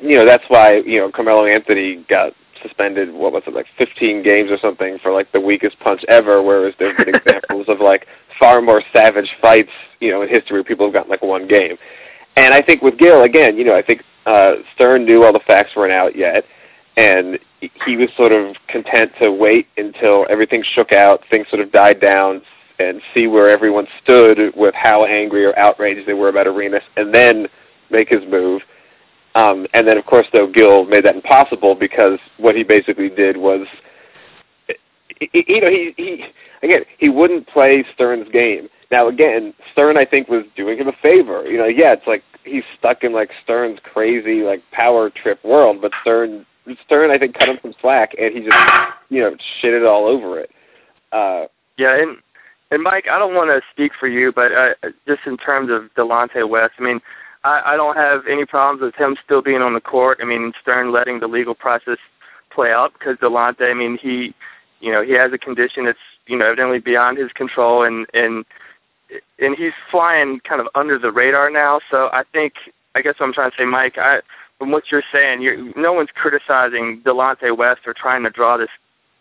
you know, that's why, you know, Carmelo Anthony got suspended what was it, like fifteen games or something for like the weakest punch ever, whereas there's been (laughs) examples of like far more savage fights, you know, in history where people have gotten like one game. And I think with Gil, again, you know, I think uh Stern knew all the facts weren't out yet and he was sort of content to wait until everything shook out, things sort of died down, and see where everyone stood with how angry or outraged they were about Arenas, and then make his move. Um, and then, of course, though, Gil made that impossible because what he basically did was, you know, he, he again he wouldn't play Stern's game. Now, again, Stern I think was doing him a favor. You know, yeah, it's like he's stuck in like Stern's crazy like power trip world, but Stern Stern I think cut him some slack, and he just you know shitted all over it. Uh, yeah, and and Mike, I don't want to speak for you, but uh, just in terms of Delonte West, I mean, I, I don't have any problems with him still being on the court. I mean, Stern letting the legal process play out because Delonte, I mean, he, you know, he has a condition that's you know evidently beyond his control, and and and he's flying kind of under the radar now. So I think, I guess what I'm trying to say, Mike, I from what you're saying, you're, no one's criticizing Delonte West or trying to draw this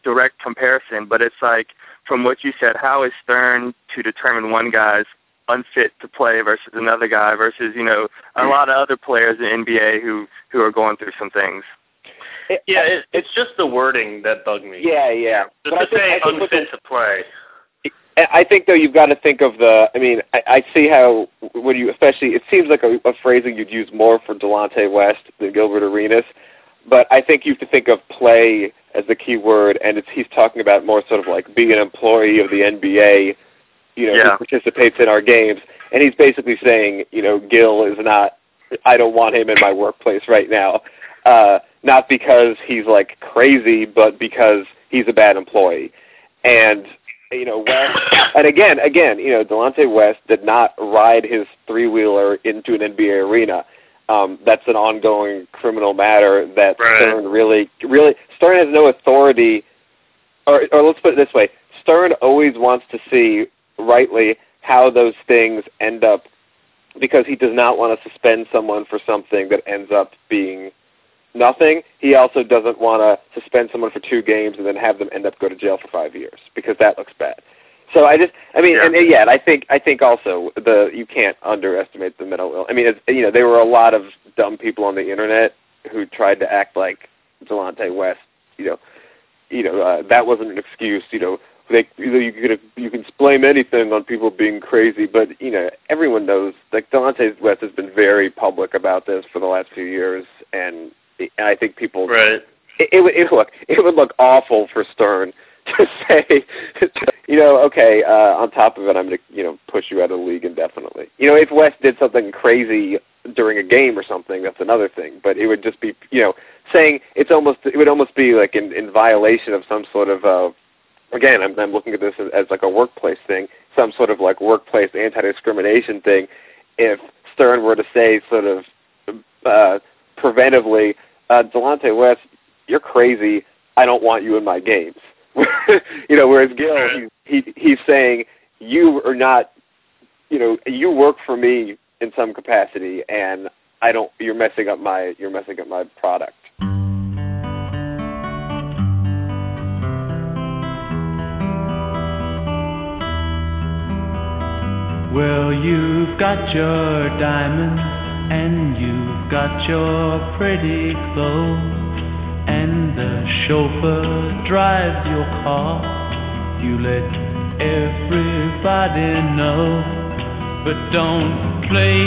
direct comparison, but it's like from what you said, how is Stern to determine one guy's unfit to play versus another guy versus you know a Mm. lot of other players in NBA who who are going through some things. it, Yeah, it, it's just the wording that bugged me. yeah, yeah. Just But I to think- say I think the- unfit to play. I think though you've got to think of the. I mean, I, I see how when you especially it seems like a, a phrasing you'd use more for Delonte West than Gilbert Arenas, but I think you have to think of play as the key word, and it's he's talking about more sort of like being an employee of the NBA, you know, Yeah. who participates in our games, and he's basically saying, you know, Gil is not. I don't want him in my workplace right now, uh, not because he's like crazy, but because he's a bad employee, and you know, West, and again, again, you know, Delonte West did not ride his three wheeler into an NBA arena. Um, that's an ongoing criminal matter that Right. Stern really, really, Stern has no authority, or, or let's put it this way: Stern always wants to see, rightly, how those things end up, because he does not want to suspend someone for something that ends up being nothing. He also doesn't want to suspend someone for two games and then have them end up go to jail for five years because that looks bad. So I just, I mean, Yeah. and, and yeah, I think, I think also the you can't underestimate the mental ill. I mean, it's, you know, there were a lot of dumb people on the internet who tried to act like Delonte West. You know, you know uh, that wasn't an excuse. You know, they you know you can you can blame anything on people being crazy, but you know everyone knows like Delonte West has been very public about this for the last few years, and and I think people Right. it, it would it, look it would look awful for Stern (laughs) to say, (laughs) you know, okay, uh, on top of it, I'm going to you know push you out of the league indefinitely. You know, if West did something crazy during a game or something, that's another thing. But it would just be you know saying it's almost it would almost be like in, in violation of some sort of uh, again, I'm, I'm looking at this as, as like a workplace thing, some sort of like workplace anti-discrimination thing. If Stern were to say sort of uh, preventively, uh, Delonte West, you're crazy. I don't want you in my games. (laughs) you know, whereas Gil, he, he he's saying you are not, you know, you work for me in some capacity, and I don't. You're messing up my. You're messing up my product. You've got your diamonds and you've got your pretty clothes, and the chauffeur drives your car. You let everybody know, but don't play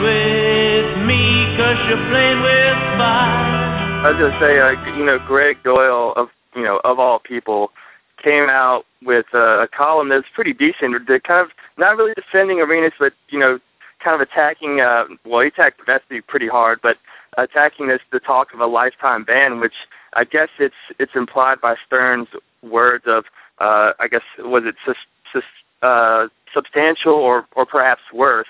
with me, cause you're playing with fire. I was gonna say, like you know, Gregg Doyel of you know of all people came out with a, a column that's pretty decent. They're kind of not really defending Arenas, but you know, kind of attacking. Uh, well, he attacked Vecsey pretty hard, but attacking this the talk of a lifetime ban, which I guess it's it's implied by Stern's words of uh, I guess was it sus, sus, uh, substantial or or perhaps worse.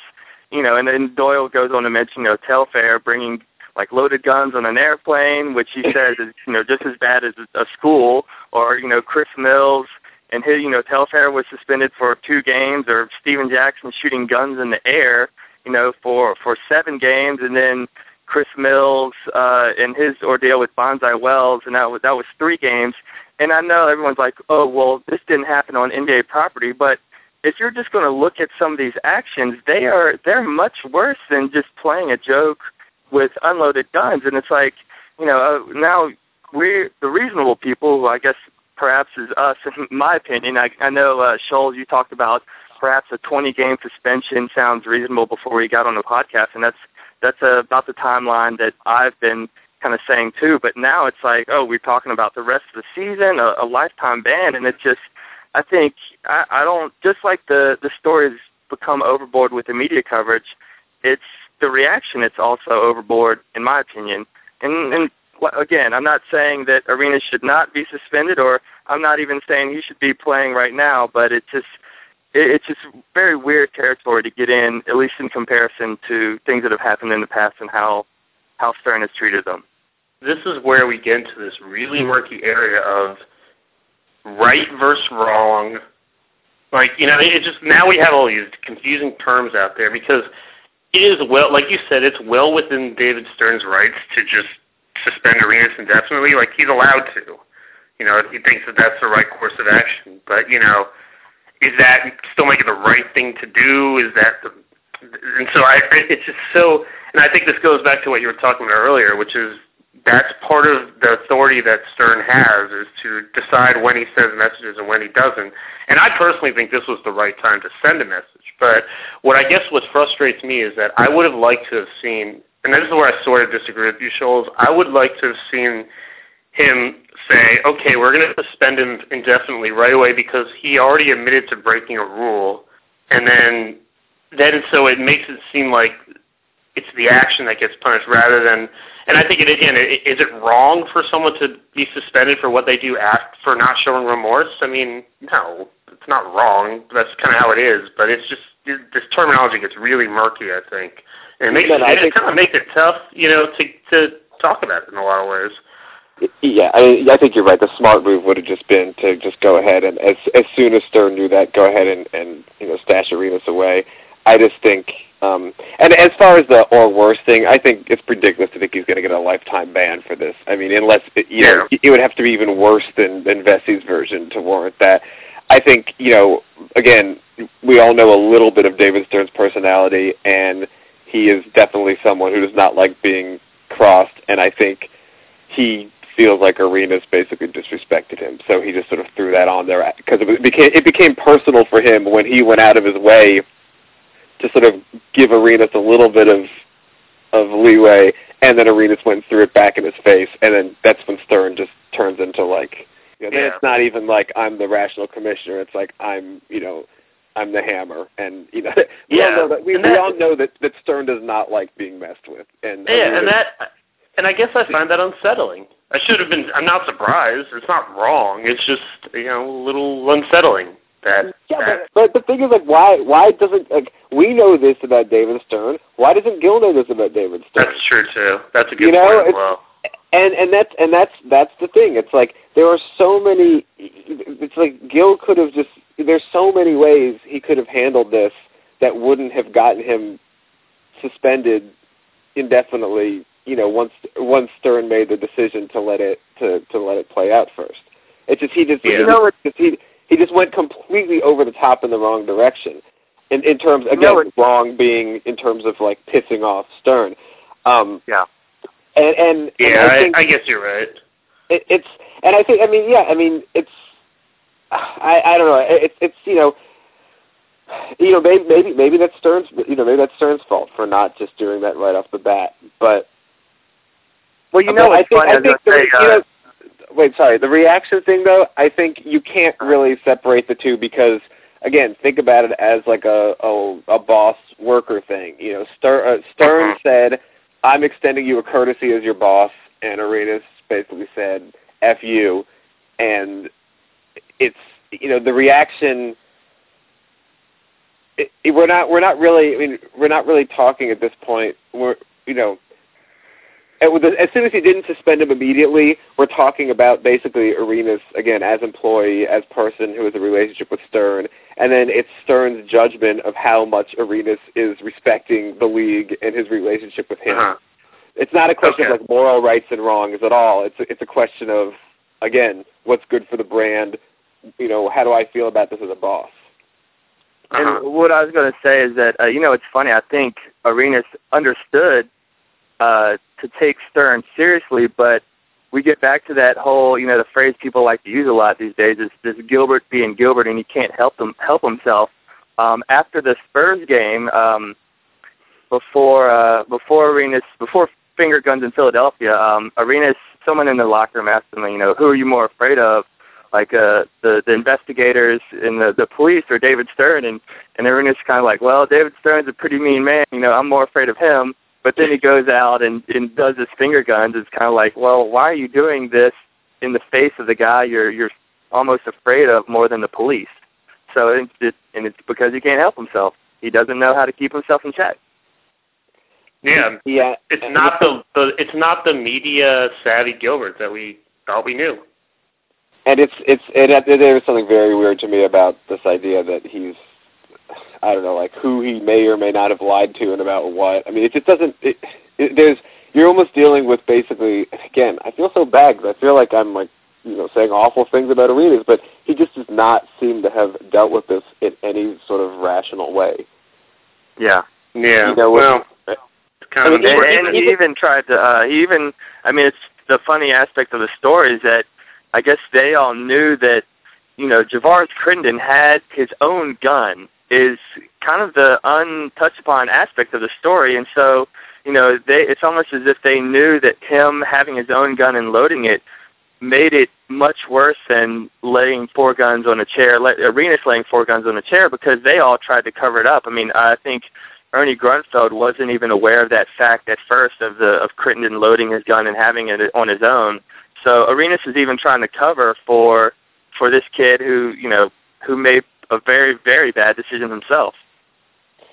You know, and then Doyel goes on to mention you know Telfair bringing like loaded guns on an airplane, which he says is you know just as bad as a school, or you know Chris Mills and his you know Telfair was suspended for two games, or Stephen Jackson shooting guns in the air, you know for for seven games, and then Chris Mills uh, and his ordeal with Bonzi Wells, and that was that was three games. And I know everyone's like, oh well, this didn't happen on NBA property, but if you're just going to look at some of these actions, they are they're much worse than just playing a joke with unloaded guns. And it's like, you know, uh, now we're the reasonable people, who I guess perhaps is us, in (laughs) my opinion. I, I know, uh, Shoals, you talked about perhaps a 20-game suspension sounds reasonable before we got on the podcast, and that's that's uh, about the timeline that I've been kind of saying too. But now it's like, oh, we're talking about the rest of the season, a, a lifetime ban, and it's just, I think, I, I don't just like the the stories become overboard with the media coverage. It's the reaction it's also overboard, in my opinion. And, and again, I'm not saying that Arenas should not be suspended, or I'm not even saying he should be playing right now. But it's just it, it's just very weird territory to get in, at least in comparison to things that have happened in the past and how how Stern has treated them. This is where we get into this really murky area of right versus wrong. Like you know, it just now we have all these confusing terms out there because it is well, like you said, it's well within David Stern's rights to just suspend Arenas indefinitely. Like he's allowed to. You know, if he thinks that that's the right course of action. But you know, is that still making the right thing to do? Is that the and so I it's just so and I think this goes back to what you were talking about earlier, which is that's part of the authority that Stern has is to decide when he sends messages and when he doesn't. And I personally think this was the right time to send a message. But what I guess what frustrates me is that I would have liked to have seen, and this is where I sort of disagree with you, Shoals. I would like to have seen him say, okay, we're going to suspend him indefinitely right away because he already admitted to breaking a rule, and then then so it makes it seem like it's the action that gets punished rather than. And I think it again, is it wrong for someone to be suspended for what they do act for not showing remorse? I mean, no, it's not wrong. That's kind of how it is. But it's just this terminology gets really murky. I think, and it makes no, it, it kind of makes it tough, you know, to to talk about it in a lot of ways. Yeah, I, I think you're right. The smart move would have just been to just go ahead and as as soon as Stern knew that, go ahead and and you know stash Arenas away. I just think, um, and as far as the or worse thing, I think it's ridiculous to think he's going to get a lifetime ban for this. I mean, unless it, you know, it would have to be even worse than than Vecsey's version to warrant that. I think you know, again, we all know a little bit of David Stern's personality, and he is definitely someone who does not like being crossed. And I think he feels like Arenas basically disrespected him, so he just sort of threw that on there because it became it became personal for him when he went out of his way to sort of give Arenas a little bit of of leeway, and then Arenas went and threw it back in his face, and then that's when Stern just turns into like, you know, Yeah. it's not even like I'm the rational commissioner. It's like I'm, you know, I'm the hammer, and you know, (laughs) we Yeah, all know that we, and we that- all know that that Stern does not like being messed with, and Yeah, and that, and I guess I find that unsettling. I should have been. I'm not surprised. It's not wrong. It's just you know a little unsettling That, Yeah, that but, but the thing is, like, why why doesn't like we know this about David Stern? Why doesn't Gil know this about David Stern? that's true too. That's a good You know, point as well. and and that's and that's that's the thing. It's like there are so many. It's like Gil could have just. There's so many ways he could have handled this that wouldn't have gotten him suspended indefinitely. You know, once once Stern made the decision to let it to to let it play out first. It's just he just Yeah. you know it's he he just went completely over the top in the wrong direction. In in terms again it- wrong being in terms of like pissing off Stern. Um, Yeah. And and, and Yeah, I think I, I guess you're right. it, it's and I think I mean yeah I mean it's I I don't know it's it's you know you know maybe maybe maybe that's Stern's you know maybe that's Stern's fault for not just doing that right off the bat but Well, you know I think funny? I think the, gonna say, you uh, know wait sorry the reaction thing though I think you can't really separate the two because again think about it as like a a, a boss worker thing. You know Stern uh, Stern Mhm. said I'm extending you a courtesy as your boss and Arenas basically said F you. And it's you know the reaction it, it, we're not we're not really I mean we're not really talking at this point. We're you know and with the, as soon as he didn't suspend him immediately we're talking about basically Arenas again as employee as person who has a relationship with Stern and then it's Stern's judgment of how much Arenas is respecting the league and his relationship with him Uh-huh. it's not a question Okay. of like moral rights and wrongs at all. It's a, it's a question of again, what's good for the brand. You know, how do I feel about this as a boss? Uh-huh. And what I was going to say is that uh, you know it's funny. I think Arenas understood uh, to take Stern seriously, but we get back to that whole you know the phrase people like to use a lot these days is this Gilbert being Gilbert and he can't help them help himself. Um, after the Spurs game, um, before uh, before Arenas before Finger Guns in Philadelphia, um, Arenas someone in the locker room asked him, you know, who are you more afraid of? like uh the the investigators and the the police or David Stern and and everyone's kind of like well David Stern's a pretty mean man you know I'm more afraid of him but then he goes out and and does his finger guns. It's kind of like well why are you doing this in the face of the guy you're you're almost afraid of more than the police? So it's it, and it's because he can't help himself. He doesn't know how to keep himself in check. Yeah, Yeah, it's not the, the it's not the media savvy Gilbert that we thought we knew. and it's it's it, it, there is something very weird to me about this idea that he's I don't know like who he may or may not have lied to and about what. I mean, it just doesn't. It, it, there's you're almost dealing with basically again. I feel so bad because I feel like I'm like you know saying awful things about Arenas, but he just does not seem to have dealt with this in any sort of rational way. yeah Yeah, You know, well, it's kind I of mean, and, and he even tried to uh he even I mean it's the funny aspect of the story is that I guess they all knew that you know Javaris Crittenton had his own gun is kind of the untouched upon aspect of the story and so you know they it's almost as if they knew that him having his own gun and loading it made it much worse than laying four guns on a chair let, Arenas laying four guns on a chair because they all tried to cover it up I mean I think Ernie Grunfeld wasn't even aware of that fact at first of the of Crittenton loading his gun and having it on his own. So Arenas is even trying to cover for for this kid who you know who made a very very bad decision himself.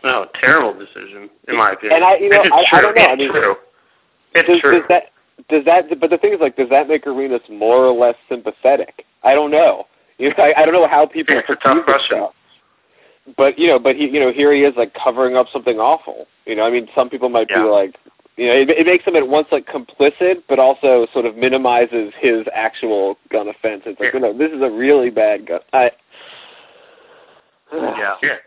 No, a terrible decision in my opinion. And I- you know, it's I- I don't know. I It's mean, true. It's does, true. does that does that but the thing is like does that make Arenas more or less sympathetic? I don't know. (laughs) You know, I, I don't know how people Yeah, it's a tough question. stuff. But you know, but he you know here he is like covering up something awful. You know, I mean, some people might Yeah. be like, you know, it, it makes him at once like complicit, but also sort of minimizes his actual gun offense. It's like, Yeah. no, this is a really bad gun. I, Yeah. yeah.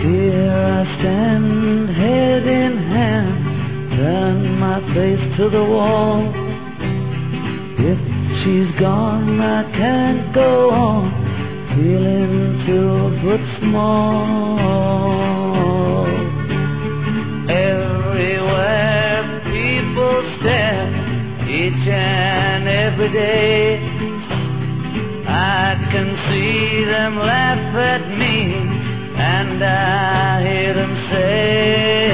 Here I stand, head in hand, turn my face to the wall. If she's gone, I can't go on, feeling filled but small. Everywhere people stare, each and every day can see them laugh at me, and I hear them say,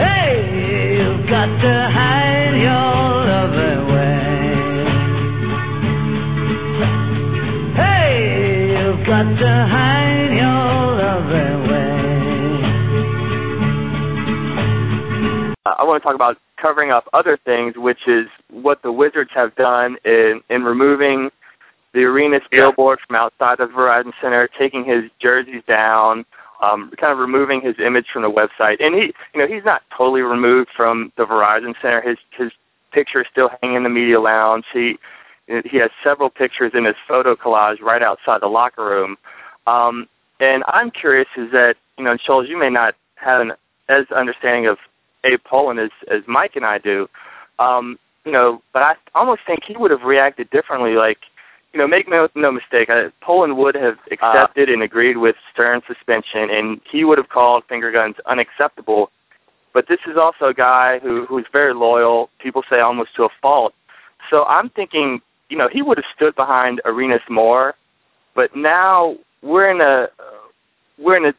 Hey, you've got to hide your love away. Hey, you've got to hide your love away. Uh, I want to talk about covering up other things, which is what the Wizards have done in in removing the Arenas' Yeah. billboard from outside the Verizon Center, taking his jerseys down, um, kind of removing his image from the website. And he, you know, he's not totally removed from the Verizon Center. His his picture is still hanging in the media lounge. He he has several pictures in his photo collage right outside the locker room. Um, and I'm curious is that you know, Shoals, you may not have an as understanding of Pollin as as Mike and I do. Um, you know, but I almost think he would have reacted differently. Like, you know, make no, no mistake, uh, Pollin would have accepted and agreed with Stern's suspension, and he would have called finger guns unacceptable. But this is also a guy who who's very loyal. People say almost to a fault. So I'm thinking, you know, he would have stood behind Arenas more. But now we're in a we're in a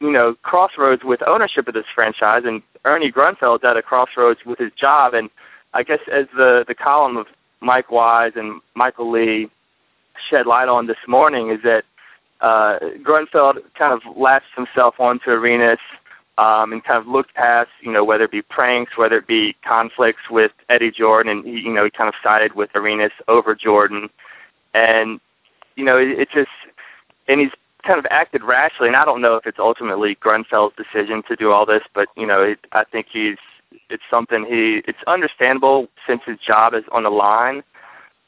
you know crossroads with ownership of this franchise, and Ernie Grunfeld's at a crossroads with his job. And I guess as the the column of Mike Wise and Michael Lee shed light on this morning is that uh, Grunfeld kind of latched himself onto Arenas um, and kind of looked past, you know, whether it be pranks, whether it be conflicts with Eddie Jordan, and he, you know, he kind of sided with Arenas over Jordan, and you know, it, it just, and he's kind of acted rashly, and I don't know if it's ultimately Grunfeld's decision to do all this, but you know, it, I think he's, it's something he, it's understandable since his job is on the line,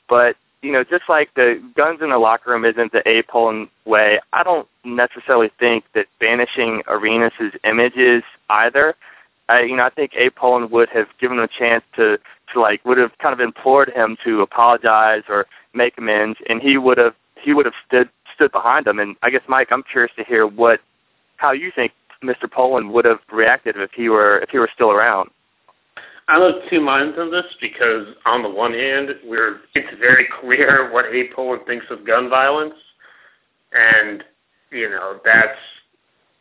but you know, just like the guns in the locker room isn't the Abe Pollin way, I don't necessarily think that banishing Arenas' image is either. I, you know, I think Abe Pollin would have given him a chance to, to like, would have kind of implored him to apologize or make amends, and he would have, he would have stood stood behind him. And I guess, Mike, I'm curious to hear what, how you think Mr. Pollin would have reacted if he were, if he were still around. I'm of two minds on this because on the one hand, we're it's very clear (laughs) what Abe Pollin thinks of gun violence, and you know that's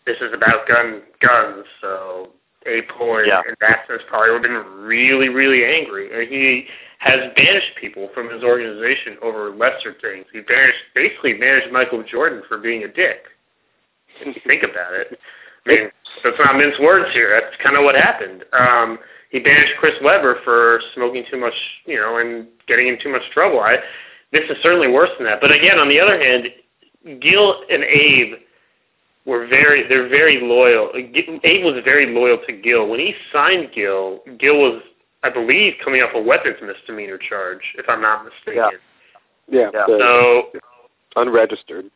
this is about gun guns. So Abe Pollin, Yeah. in that probably would have been really, really angry. And he has banished people from his organization over lesser things. He banished basically banished Michael Jordan for being a dick. If you think about it, I mean, let's not mince words here. That's kind of what happened. Um, he banished Chris Webber for smoking too much, you know, and getting in too much trouble. I, this is certainly worse than that. But again, on the other hand, Gil and Abe were very, they're very loyal. G- Abe was very loyal to Gil. When he signed Gil, Gil was, I believe, coming off a weapons misdemeanor charge, if I'm not mistaken. Yeah, Yeah. the So unregistered.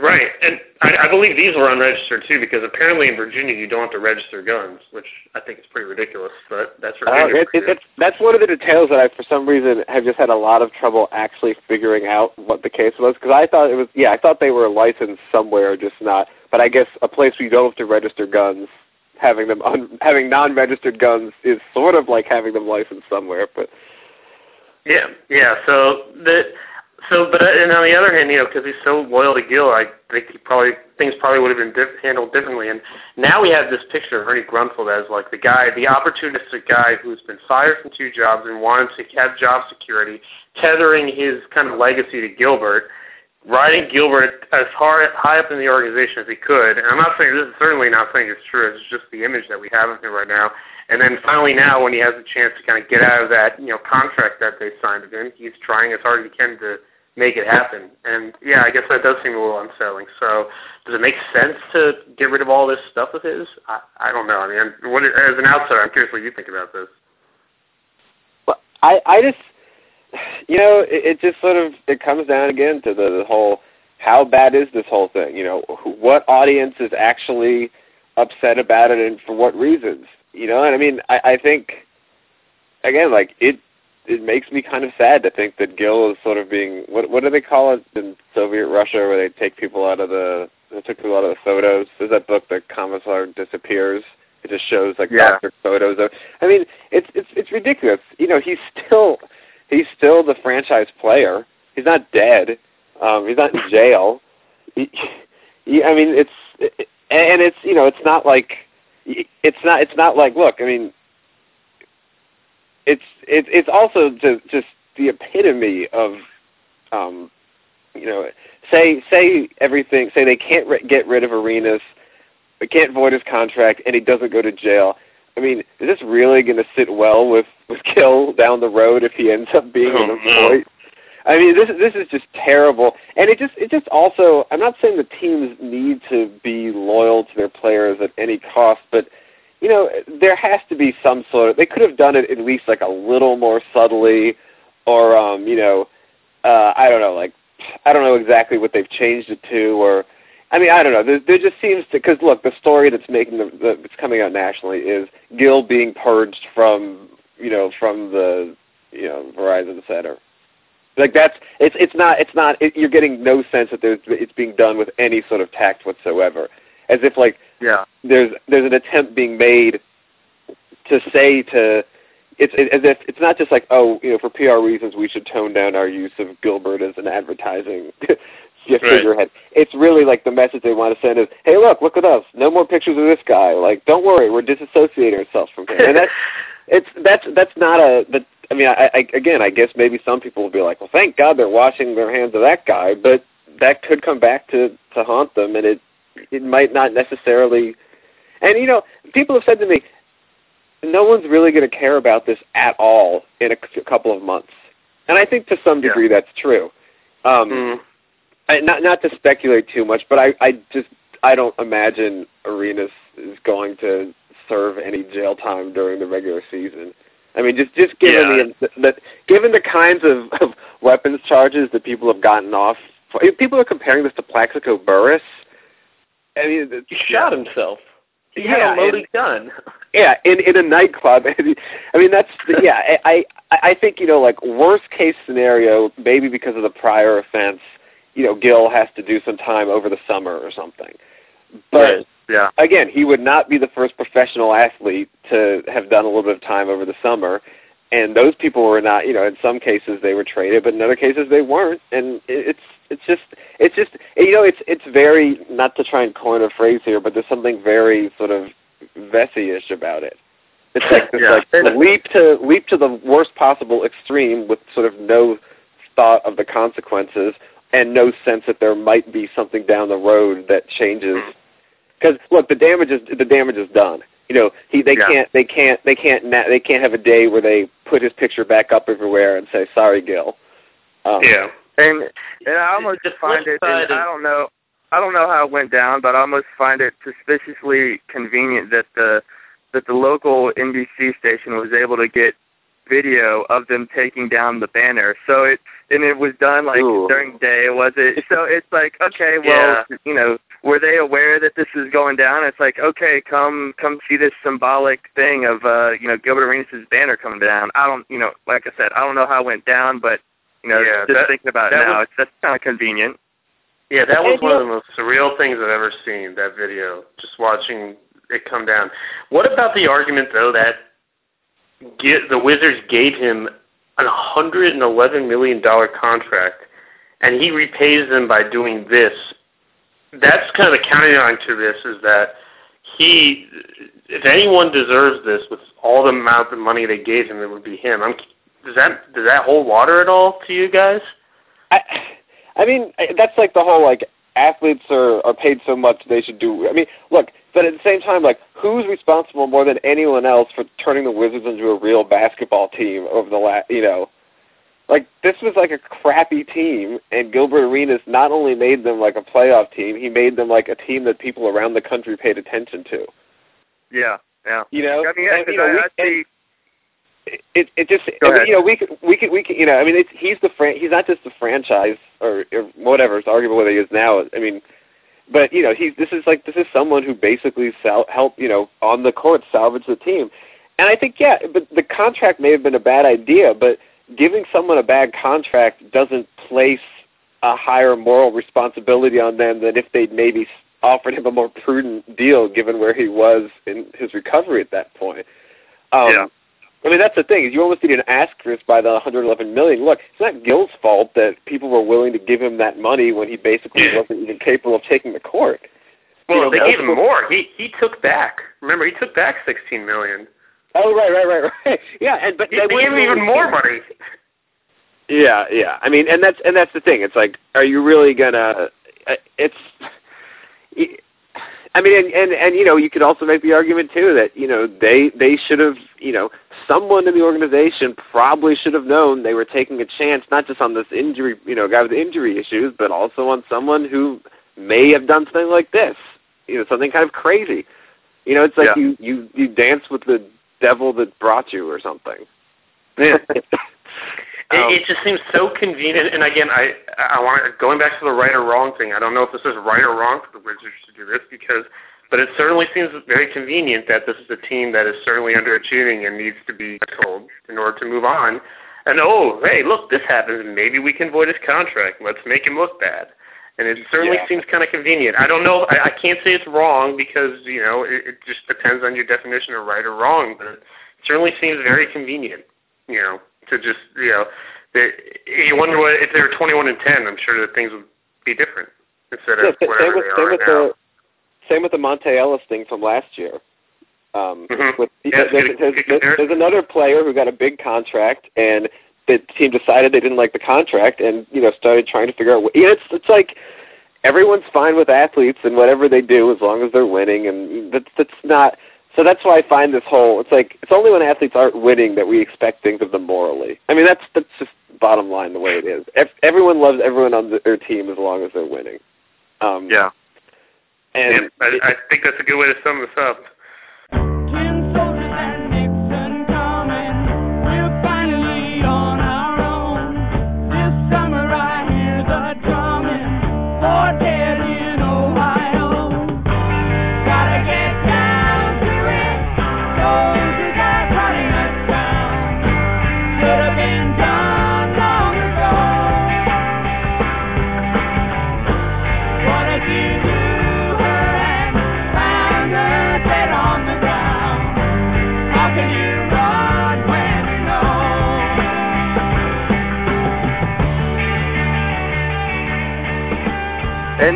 Right, and I, I believe these were unregistered too, because apparently in Virginia you don't have to register guns, which I think is pretty ridiculous. But that's Uh, Virginia. it, for it, it's, that's one of the details that I, for some reason, have just had a lot of trouble actually figuring out what the case was. Because I thought it was, yeah, I thought they were licensed somewhere, just not. But I guess a place where you don't have to register guns, having them un, having non-registered guns is sort of like having them licensed somewhere. But Yeah, yeah. So the so, but uh, and on the other hand, you know, because he's so loyal to Gil, I think he probably things probably would have been diff- handled differently. And now we have this picture of Ernie Grunfeld as like the guy, the opportunistic guy who's been fired from two jobs and wanted to have job security, tethering his kind of legacy to Gilbert, riding Gilbert as hard, high up in the organization as he could. And I'm not saying this is certainly not saying it's true. It's just the image that we have of him right now. And then finally now, when he has a chance to kind of get out of that, you know, contract that they signed him, he's trying as hard as he can to make it happen. And yeah, I guess that does seem a little unsettling. So does it make sense to get rid of all this stuff of his? I, I don't know. I mean, what, as an outsider, I'm curious what you think about this. Well, I, I just, you know, it, it just sort of it comes down again to the, the whole how bad is this whole thing? You know, what audience is actually upset about it, and for what reasons? You know, and I mean, I, I think again, like it, it makes me kind of sad to think that Gil is sort of being what what do they call it in Soviet Russia, where they take people out of the they took people out of the photos. There's that book, The Commissar Disappears. It just shows like Yeah. doctor photos of. I mean, it's it's it's ridiculous. You know, he's still he's still the franchise player. He's not dead. Um, he's not in jail. He, he, I mean, it's it, and it's you know, it's not like it's not it's not like look. I mean, it's it's it's also just just the epitome of um, you know, say say everything. Say they can't ri- get rid of Arenas, they can't void his contract, and he doesn't go to jail. I mean, is this really going to sit well with with Gil down the road if he ends up being Oh, an no. I mean, this this is just terrible, and it just it just also. I'm not saying the teams need to be loyal to their players at any cost, but you know, there has to be some sort of. They could have done it at least like a little more subtly, or um, you know, uh, I don't know, like I don't know exactly what they've changed it to, or I mean, I don't know. There, there just seems to because look, the story that's making the, the that's coming out nationally is Gil being purged from you know from the you know Verizon Center. Like that's it's it's not it's not it, you're getting no sense that there's it's being done with any sort of tact whatsoever, as if like Yeah. there's there's an attempt being made to say to it's it, as if it's not just like oh you know for PR reasons we should tone down our use of Gilbert as an advertising (laughs) figurehead. It's really like the message they want to send is hey look look at us. No more pictures of this guy. Like don't worry. We're disassociating ourselves from him. And that's (laughs) it's that's that's not a that I mean I, I again I guess maybe some people will be like well thank God they're washing their hands of that guy but that could come back to to haunt them and it it might not necessarily and you know people have said to me no one's really going to care about this at all in a couple of months and I think to some Yeah. degree that's true um Mm. I, not not to speculate too much, but I I just I don't imagine Arenas is going to serve any jail time during the regular season. I mean, just just given the, the given the kinds of, of weapons charges that people have gotten off, people are comparing this to Plaxico Burress. I mean, He shot himself. He Yeah, had a loaded and- gun. (laughs) yeah, in in a nightclub. (laughs) I mean, that's yeah. I I I think you know, like worst case scenario, maybe because of the prior offense, you know, Gil has to do some time over the summer or something. But Right. Yeah. again, he would not be the first professional athlete to have done a little bit of time over the summer. And those people were not, you know, in some cases they were traded, but in other cases they weren't. And it's it's just it's just you know it's it's very not to try and coin a phrase here, but there's something very sort of Vecsey-ish about it. It's like this (laughs) Yeah. like leap to leap to the worst possible extreme with sort of no thought of the consequences and no sense that there might be something down the road that changes. Mm. Because look, the damage is the damage is done. You know, he they Yeah. can't they can't they can't na- they can't have a day where they put his picture back up everywhere and say sorry, Gil. Um, Yeah. And and I almost The find it. And I don't know. I don't know how it went down, but I almost find it suspiciously convenient that the that the local NBC station was able to get video of them taking down the banner. So it and it was done like Ooh. during day, was it? So it's like okay, (laughs) well, you know, were they aware that this is going down? It's like okay, come come see this symbolic thing of uh, you know Gilbert Arenas' banner coming down. I don't, you know, like I said, I don't know how it went down, but you know, Yeah, just that- thinking about it now, was- it's that's kind of convenient. Yeah, that was one of the most surreal things I've ever seen. That video, just watching it come down. What about the argument though that get, the Wizards gave him and eleven million dollar contract, and he repays them by doing this? That's kind of the counterline to this is that he, if anyone deserves this with all the amount of money they gave him, it would be him. I'm, does that does that hold water at all to you guys? I, I mean, that's like the whole like athletes are are paid so much they should do. I mean, look, but at the same time, like who's responsible more than anyone else for turning the Wizards into a real basketball team over the last, you know, like this was like a crappy team, and Gilbert Arenas not only made them like a playoff team, he made them like a team that people around the country paid attention to. Yeah, yeah. You know, I mean, yeah, And, you know, I, we- I see. it it just Go I mean, ahead. you know we could we could we could you know I mean it's he's the fran- he's not just the franchise or, or whatever it's arguable whether he is now I mean but you know he's this is like this is someone who basically sal- help you know on the court salvage the team and I think yeah but the contract may have been a bad idea but giving someone a bad contract doesn't place a higher moral responsibility on them than if they'd maybe offered him a more prudent deal given where he was in his recovery at that point um, Yeah. I mean, that's the thing is you almost need an asterisk by the 111 million. Look, it's not Gil's fault that people were willing to give him that money when he basically wasn't even capable of taking the court. Well, You know, they gave him more. He he took back. Remember, he took back sixteen million. Oh, right, right, right, (laughs) right. Yeah, and but He, they they gave him even more money. Yeah, yeah. I mean, and that's and that's the thing. It's like, are you really gonna? uh, It's. I mean, and, and and you know, you could also make the argument too that you know they they should have you know someone in the organization probably should have known they were taking a chance not just on this injury you know guy with injury issues, but also on someone who may have done something like this, you know, something kind of crazy. You know, it's like Yeah. you you you dance with the devil that brought you or something. Yeah. (laughs) Um, it, it just seems so convenient. And again, I I want going back to the right or wrong thing. I don't know if this is right or wrong for the Wizards to do this because, but it certainly seems very convenient that this is a team that is certainly underachieving and needs to be told in order to move on. And oh, hey, look, this happens. Maybe we can void his contract. Let's make him look bad. And it certainly Yeah. seems kind of convenient. I don't know. I, I can't say it's wrong because you know it, it just depends on your definition of right or wrong. But it certainly seems very convenient. You know, to just you know, they, you wonder what if they were 21 and 10. I'm sure that things would be different instead Yeah, of sa- whatever same with they same are with now. the same with the Monta Ellis thing from last year. Um, Mhm. with, Yeah, there's, good- there's, good there's, there's another player who got a big contract, and the team decided they didn't like the contract, and you know started trying to figure out. What, you know, it's it's like everyone's fine with athletes and whatever they do as long as they're winning, and that's that's not. So that's why I find this whole. It's like it's only when athletes aren't winning that we expect things of them morally. I mean, that's that's just bottom line the way it is. Ev- everyone loves everyone on their team as long as they're winning. Um, Yeah. and yeah, I, I think that's a good way to sum this up.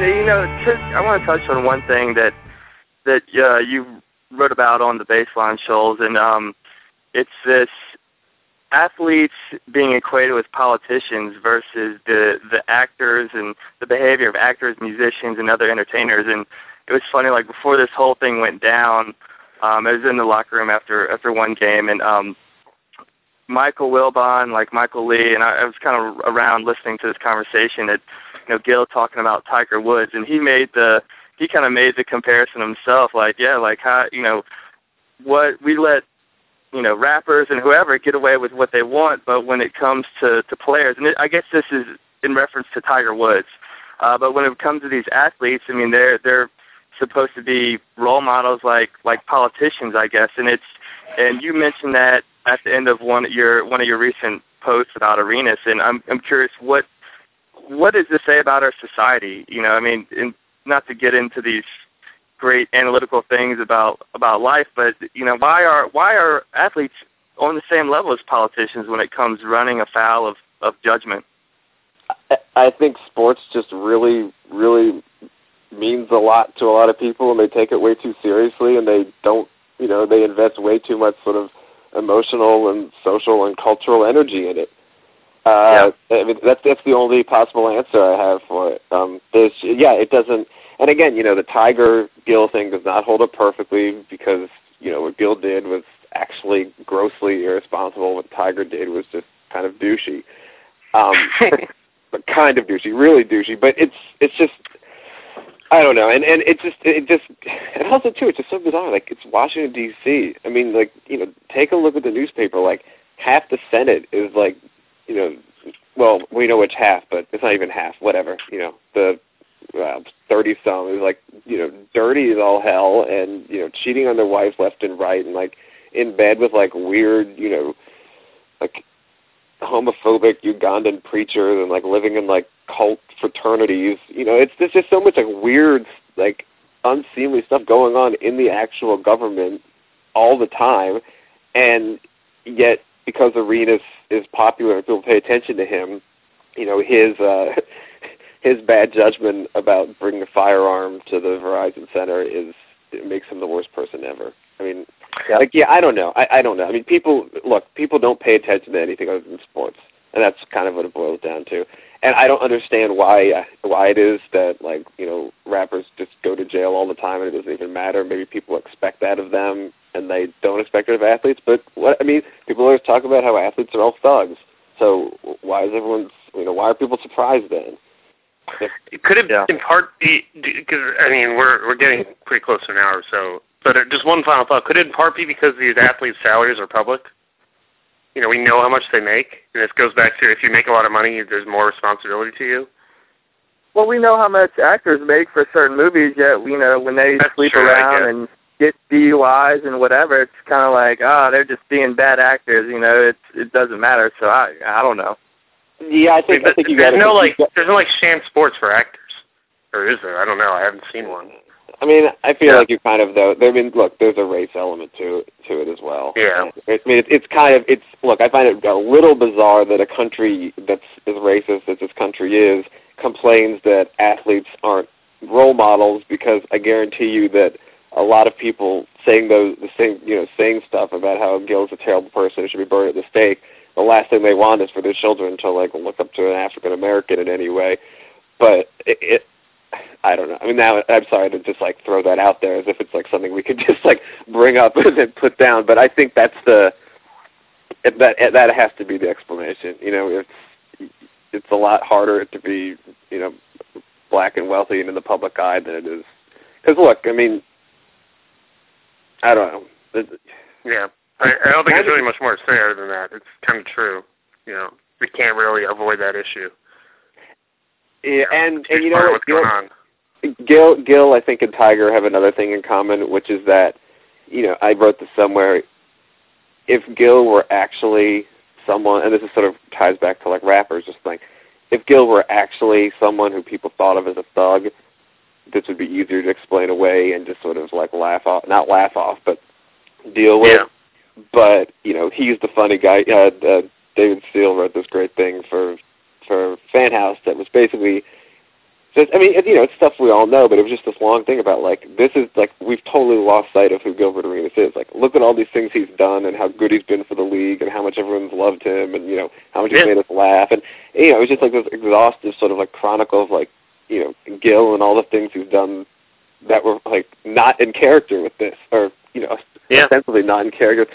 You know, I want to touch on one thing that that uh, you wrote about on the baseline shoals, and um, it's this athletes being equated with politicians versus the the actors and the behavior of actors, musicians, and other entertainers. And it was funny, like before this whole thing went down, um, I was in the locker room after after one game, and um, Michael Wilbon, like Michael Lee, and I, I was kind of around listening to this conversation. That you know, Gil talking about Tiger Woods, and he made the he kind of made the comparison himself. Like, yeah, like how you know what we let you know rappers and whoever get away with what they want, but when it comes to to players, and it, I guess this is in reference to Tiger Woods, uh, but when it comes to these athletes, I mean, they're they're supposed to be role models like like politicians, I guess, and it's and you mentioned that at the end of one of your one of your recent posts about Arenas, and I'm I'm curious what what does this say about our society? You know, I mean, in, not to get into these great analytical things about about life, but you know, why are why are athletes on the same level as politicians when it comes running afoul of of judgment? I think sports just really, really means a lot to a lot of people, and they take it way too seriously, and they don't, you know, they invest way too much sort of emotional and social and cultural energy in it. Uh, I mean, that's that's the only possible answer I have for it. Um, there's, yeah, it doesn't. And again, you know, the Tiger Gil thing does not hold up perfectly because you know what Gil did was actually grossly irresponsible. What Tiger did was just kind of douchey. Um, (laughs) but kind of douchey, really douchey. But it's it's just I don't know, and and it just it just and also too it's just so bizarre. Like it's Washington D.C. I mean, like you know, take a look at the newspaper. Like half the Senate is like you know, well we know which half, but it's not even half. Whatever you know, the uh, thirty some is like you know dirty as all hell, and you know cheating on their wives left and right, and like in bed with like weird you know like homophobic Ugandan preachers and like living in like cult fraternities. You know, it's there's just so much like weird, like unseemly stuff going on in the actual government all the time, and yet because Arenas is popular and people pay attention to him, you know, his uh (laughs) his bad judgment about bringing a firearm to the Verizon Center is it makes him the worst person ever. I mean, Yeah. like yeah, I don't know. I I don't know. I mean, people look, people don't pay attention to anything other than sports, and that's kind of what it boils down to. and I don't understand why why it is that like you know rappers just go to jail all the time and it doesn't even matter. Maybe people expect that of them and they don't expect it of athletes. But what I mean, people always talk about how athletes are all thugs. So why is everyone you know why are people surprised then? It could it Yeah. in part be because I mean we're we're getting pretty close to an hour so, but uh, just one final thought: could it in part be because these athletes' salaries are public? You know, we know how much they make, and this goes back to if you make a lot of money, there's more responsibility to you. Well, we know how much actors make for certain movies. Yet, you know, when they That's sleep true, around and get DUIs and whatever, it's kind of like, oh, they're just being bad actors. You know, it it doesn't matter. So I I don't know. Yeah, I think I think you there's got no like there's no like sham sports for actors, or is there? I don't know. I haven't seen one. I mean, I feel Yeah. like you kind of though. I mean, look, there's a race element to to it as well. Yeah. I mean, it's, it's kind of it's look. I find it a little bizarre that a country that's as racist as this country is complains that athletes aren't role models because I guarantee you that a lot of people saying those the same you know saying stuff about how Gil's a terrible person who should be burned at the stake. The last thing they want is for their children to like look up to an African American in any way. But it, it I don't know. I mean, now I'm sorry to just like throw that out there as if it's like something we could (laughs) just like bring up and then put down. But I think that's the that that has to be the explanation. You know, it's it's a lot harder to be you know black and wealthy and in the public eye than it is. Because look, I mean, I don't know. Yeah, I, I don't think there's really much more to say other than that. It's kind of true. You know, we can't really avoid that issue. Yeah, and and you know what's going on. Gil, Gil, I think, and Tiger have another thing in common, which is that, you know, I wrote this somewhere. If Gil were actually someone, and this is sort of ties back to like rappers, just like, if Gil were actually someone who people thought of as a thug, this would be easier to explain away and just sort of like laugh off, not laugh off, but deal with. Yeah. But you know, he's the funny guy. Uh, uh, David Steele wrote this great thing for for Fan House that was basically just, I mean, you know, it's stuff we all know, but it was just this long thing about like this is like we've totally lost sight of who Gilbert Arenas is. Like, look at all these things he's done and how good he's been for the league and how much everyone's loved him and you know how much Yeah. he's made us laugh and you know it was just like this exhaustive sort of like chronicle of like you know Gil and all the things he's done that were like not in character with this or you know Yeah. ostensibly not in character.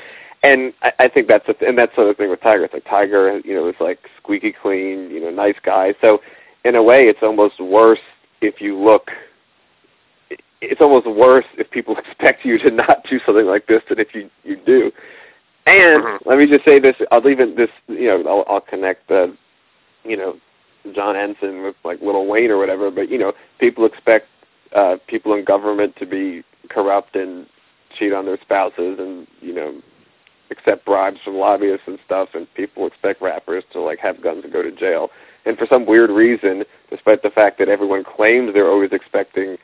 And I, I think that's the th- and that's sort of the thing with Tiger. It's like Tiger, you know, is like squeaky clean, you know, nice guy. So in a way, it's almost worse if you look. It's almost worse if people (laughs) expect you to not do something like this than if you you do. And Mhm. let me just say this: I'll even this, you know, I'll, I'll connect the, you know, John Ensign with like Lil Wayne or whatever. But you know, people expect uh, people in government to be corrupt and cheat on their spouses, and you know, accept bribes from lobbyists and stuff. And people expect rappers to like have guns and go to jail. And for some weird reason, despite the fact that everyone claims they're always expecting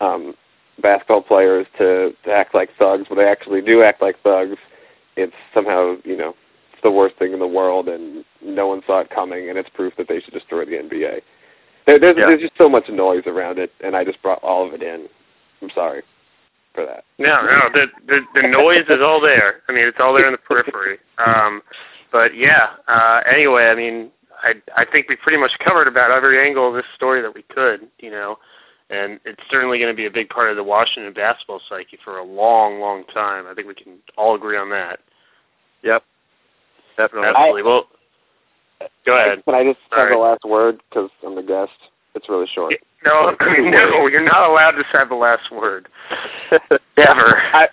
um, basketball players to, to act like thugs, when they actually do act like thugs, it's somehow you know it's the worst thing in the world, and no one saw it coming, and it's proof that they should destroy the NBA. There, there's Yeah. there's just so much noise around it, and I just brought all of it in. I'm sorry for that. No, no, the the the noise is all there. I mean, it's all there in the periphery. Um, but yeah. Uh, anyway, I mean, I I think we pretty much covered about every angle of this story that we could. You know, and it's certainly going to be a big part of the Washington basketball psyche for a long, long time. I think we can all agree on that. Yep. Definitely. Absolutely. well, go ahead. Can I just have Sorry. the last word because I'm the guest? It's really short. (laughs) No, no, you're not allowed to say the last word. (laughs) Ever. I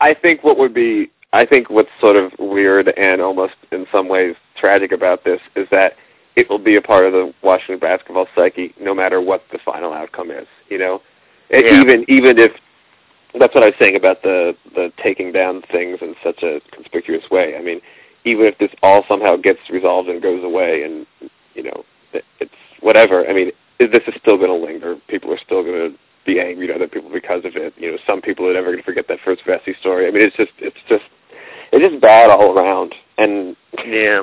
I think what would be I think what's sort of weird and almost in some ways tragic about this is that it will be a part of the Washington basketball psyche no matter what the final outcome is. You know, Yeah. even even if that's what I was saying about the the taking down things in such a conspicuous way. I mean, even if this all somehow gets resolved and goes away, and you know, it, it's whatever. I mean, this is still going to linger. People are still going to be angry at other people because of it. You know, some people are never going to forget that first Vecsey story. I mean, it's just it's just it's just bad all around, and Yeah.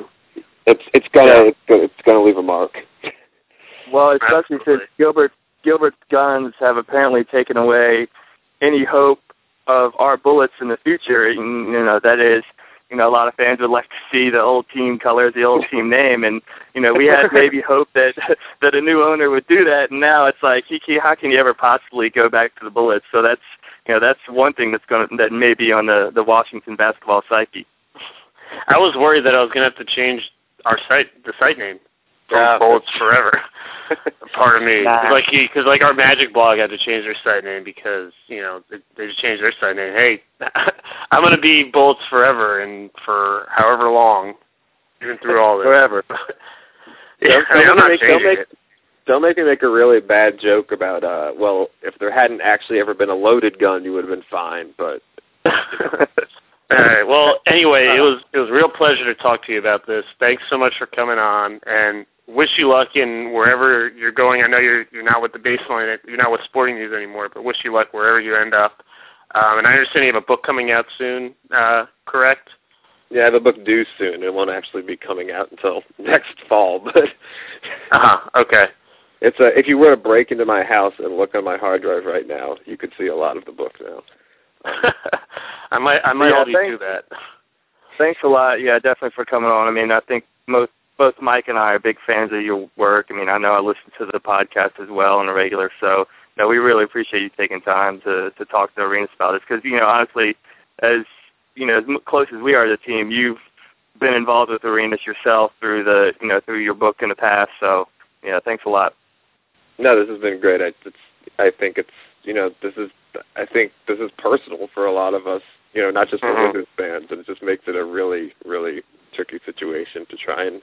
it's it's gonna Yeah. it's gonna it's gonna leave a mark. Well, especially Absolutely. since Gilbert Gilbert's guns have apparently taken away any hope of our bullets in the future. You know, that is, you know a lot of fans would like to see the old team colors, the old team name, and you know we had (laughs) maybe hoped that (laughs) that a new owner would do that, and now it's like he, he, how can you ever possibly go back to the Bullets? So that's you know that's one thing that's going to that may be on the the Washington basketball psyche. I was worried that I was going to have to change our site, the site name Yeah. Bullets Forever. (laughs) Part of me, Nah. Like because like our Magic blog had to change their site name because you know they, they just changed their site name. Hey, (laughs) I'm going to be Bullets Forever and for however long, even through all this. Forever. (laughs) Yeah, Don't- I mean, I'm don't make- don't changing make- it. Don't make me make a really bad joke about uh well, if there hadn't actually ever been a loaded gun you would have been fine, but All right. Well, anyway, it was it was a real pleasure to talk to you about this. Thanks so much for coming on, and wish you luck in wherever you're going. I know you're you're not with the baseline, you're not with Sporting News anymore, but wish you luck wherever you end up. Um, and I understand you have a book coming out soon. Uh, correct? yeah, I have a book due soon. It won't actually be coming out until (laughs) next fall, but (laughs) Uh huh. Okay. it's a if you were to break into my house and look on my hard drive right now, you could see a lot of the book now. (laughs) I might I might Yeah, you thanks. to that. Thanks a lot. Yeah, definitely for coming on. I mean, I think most both Mike and I are big fans of your work. I mean, I know I listen to the podcast as well on a regular. So, no, we really appreciate you taking time to to talk to Arenas about this because you know, honestly, as you know, as m- close as we are to the team, you've been involved with Arenas yourself through the you know through your book in the past. So, yeah, thanks a lot. No, this has been great. I, it's, I think it's you know this is I think this is personal for a lot of us. You know, not just for Mhm. Wizards fans, and it just makes it a really really tricky situation to try and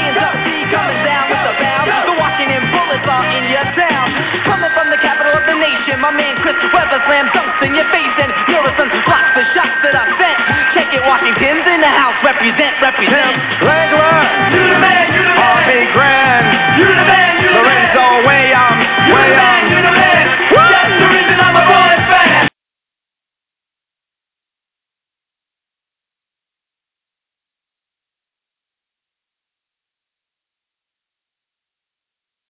My man Chris Webber slam dunks in your face and Muresan blocks the shots that I sent. Check it, Washington's in the house. Represent, represent. Tim, you the man, you the man.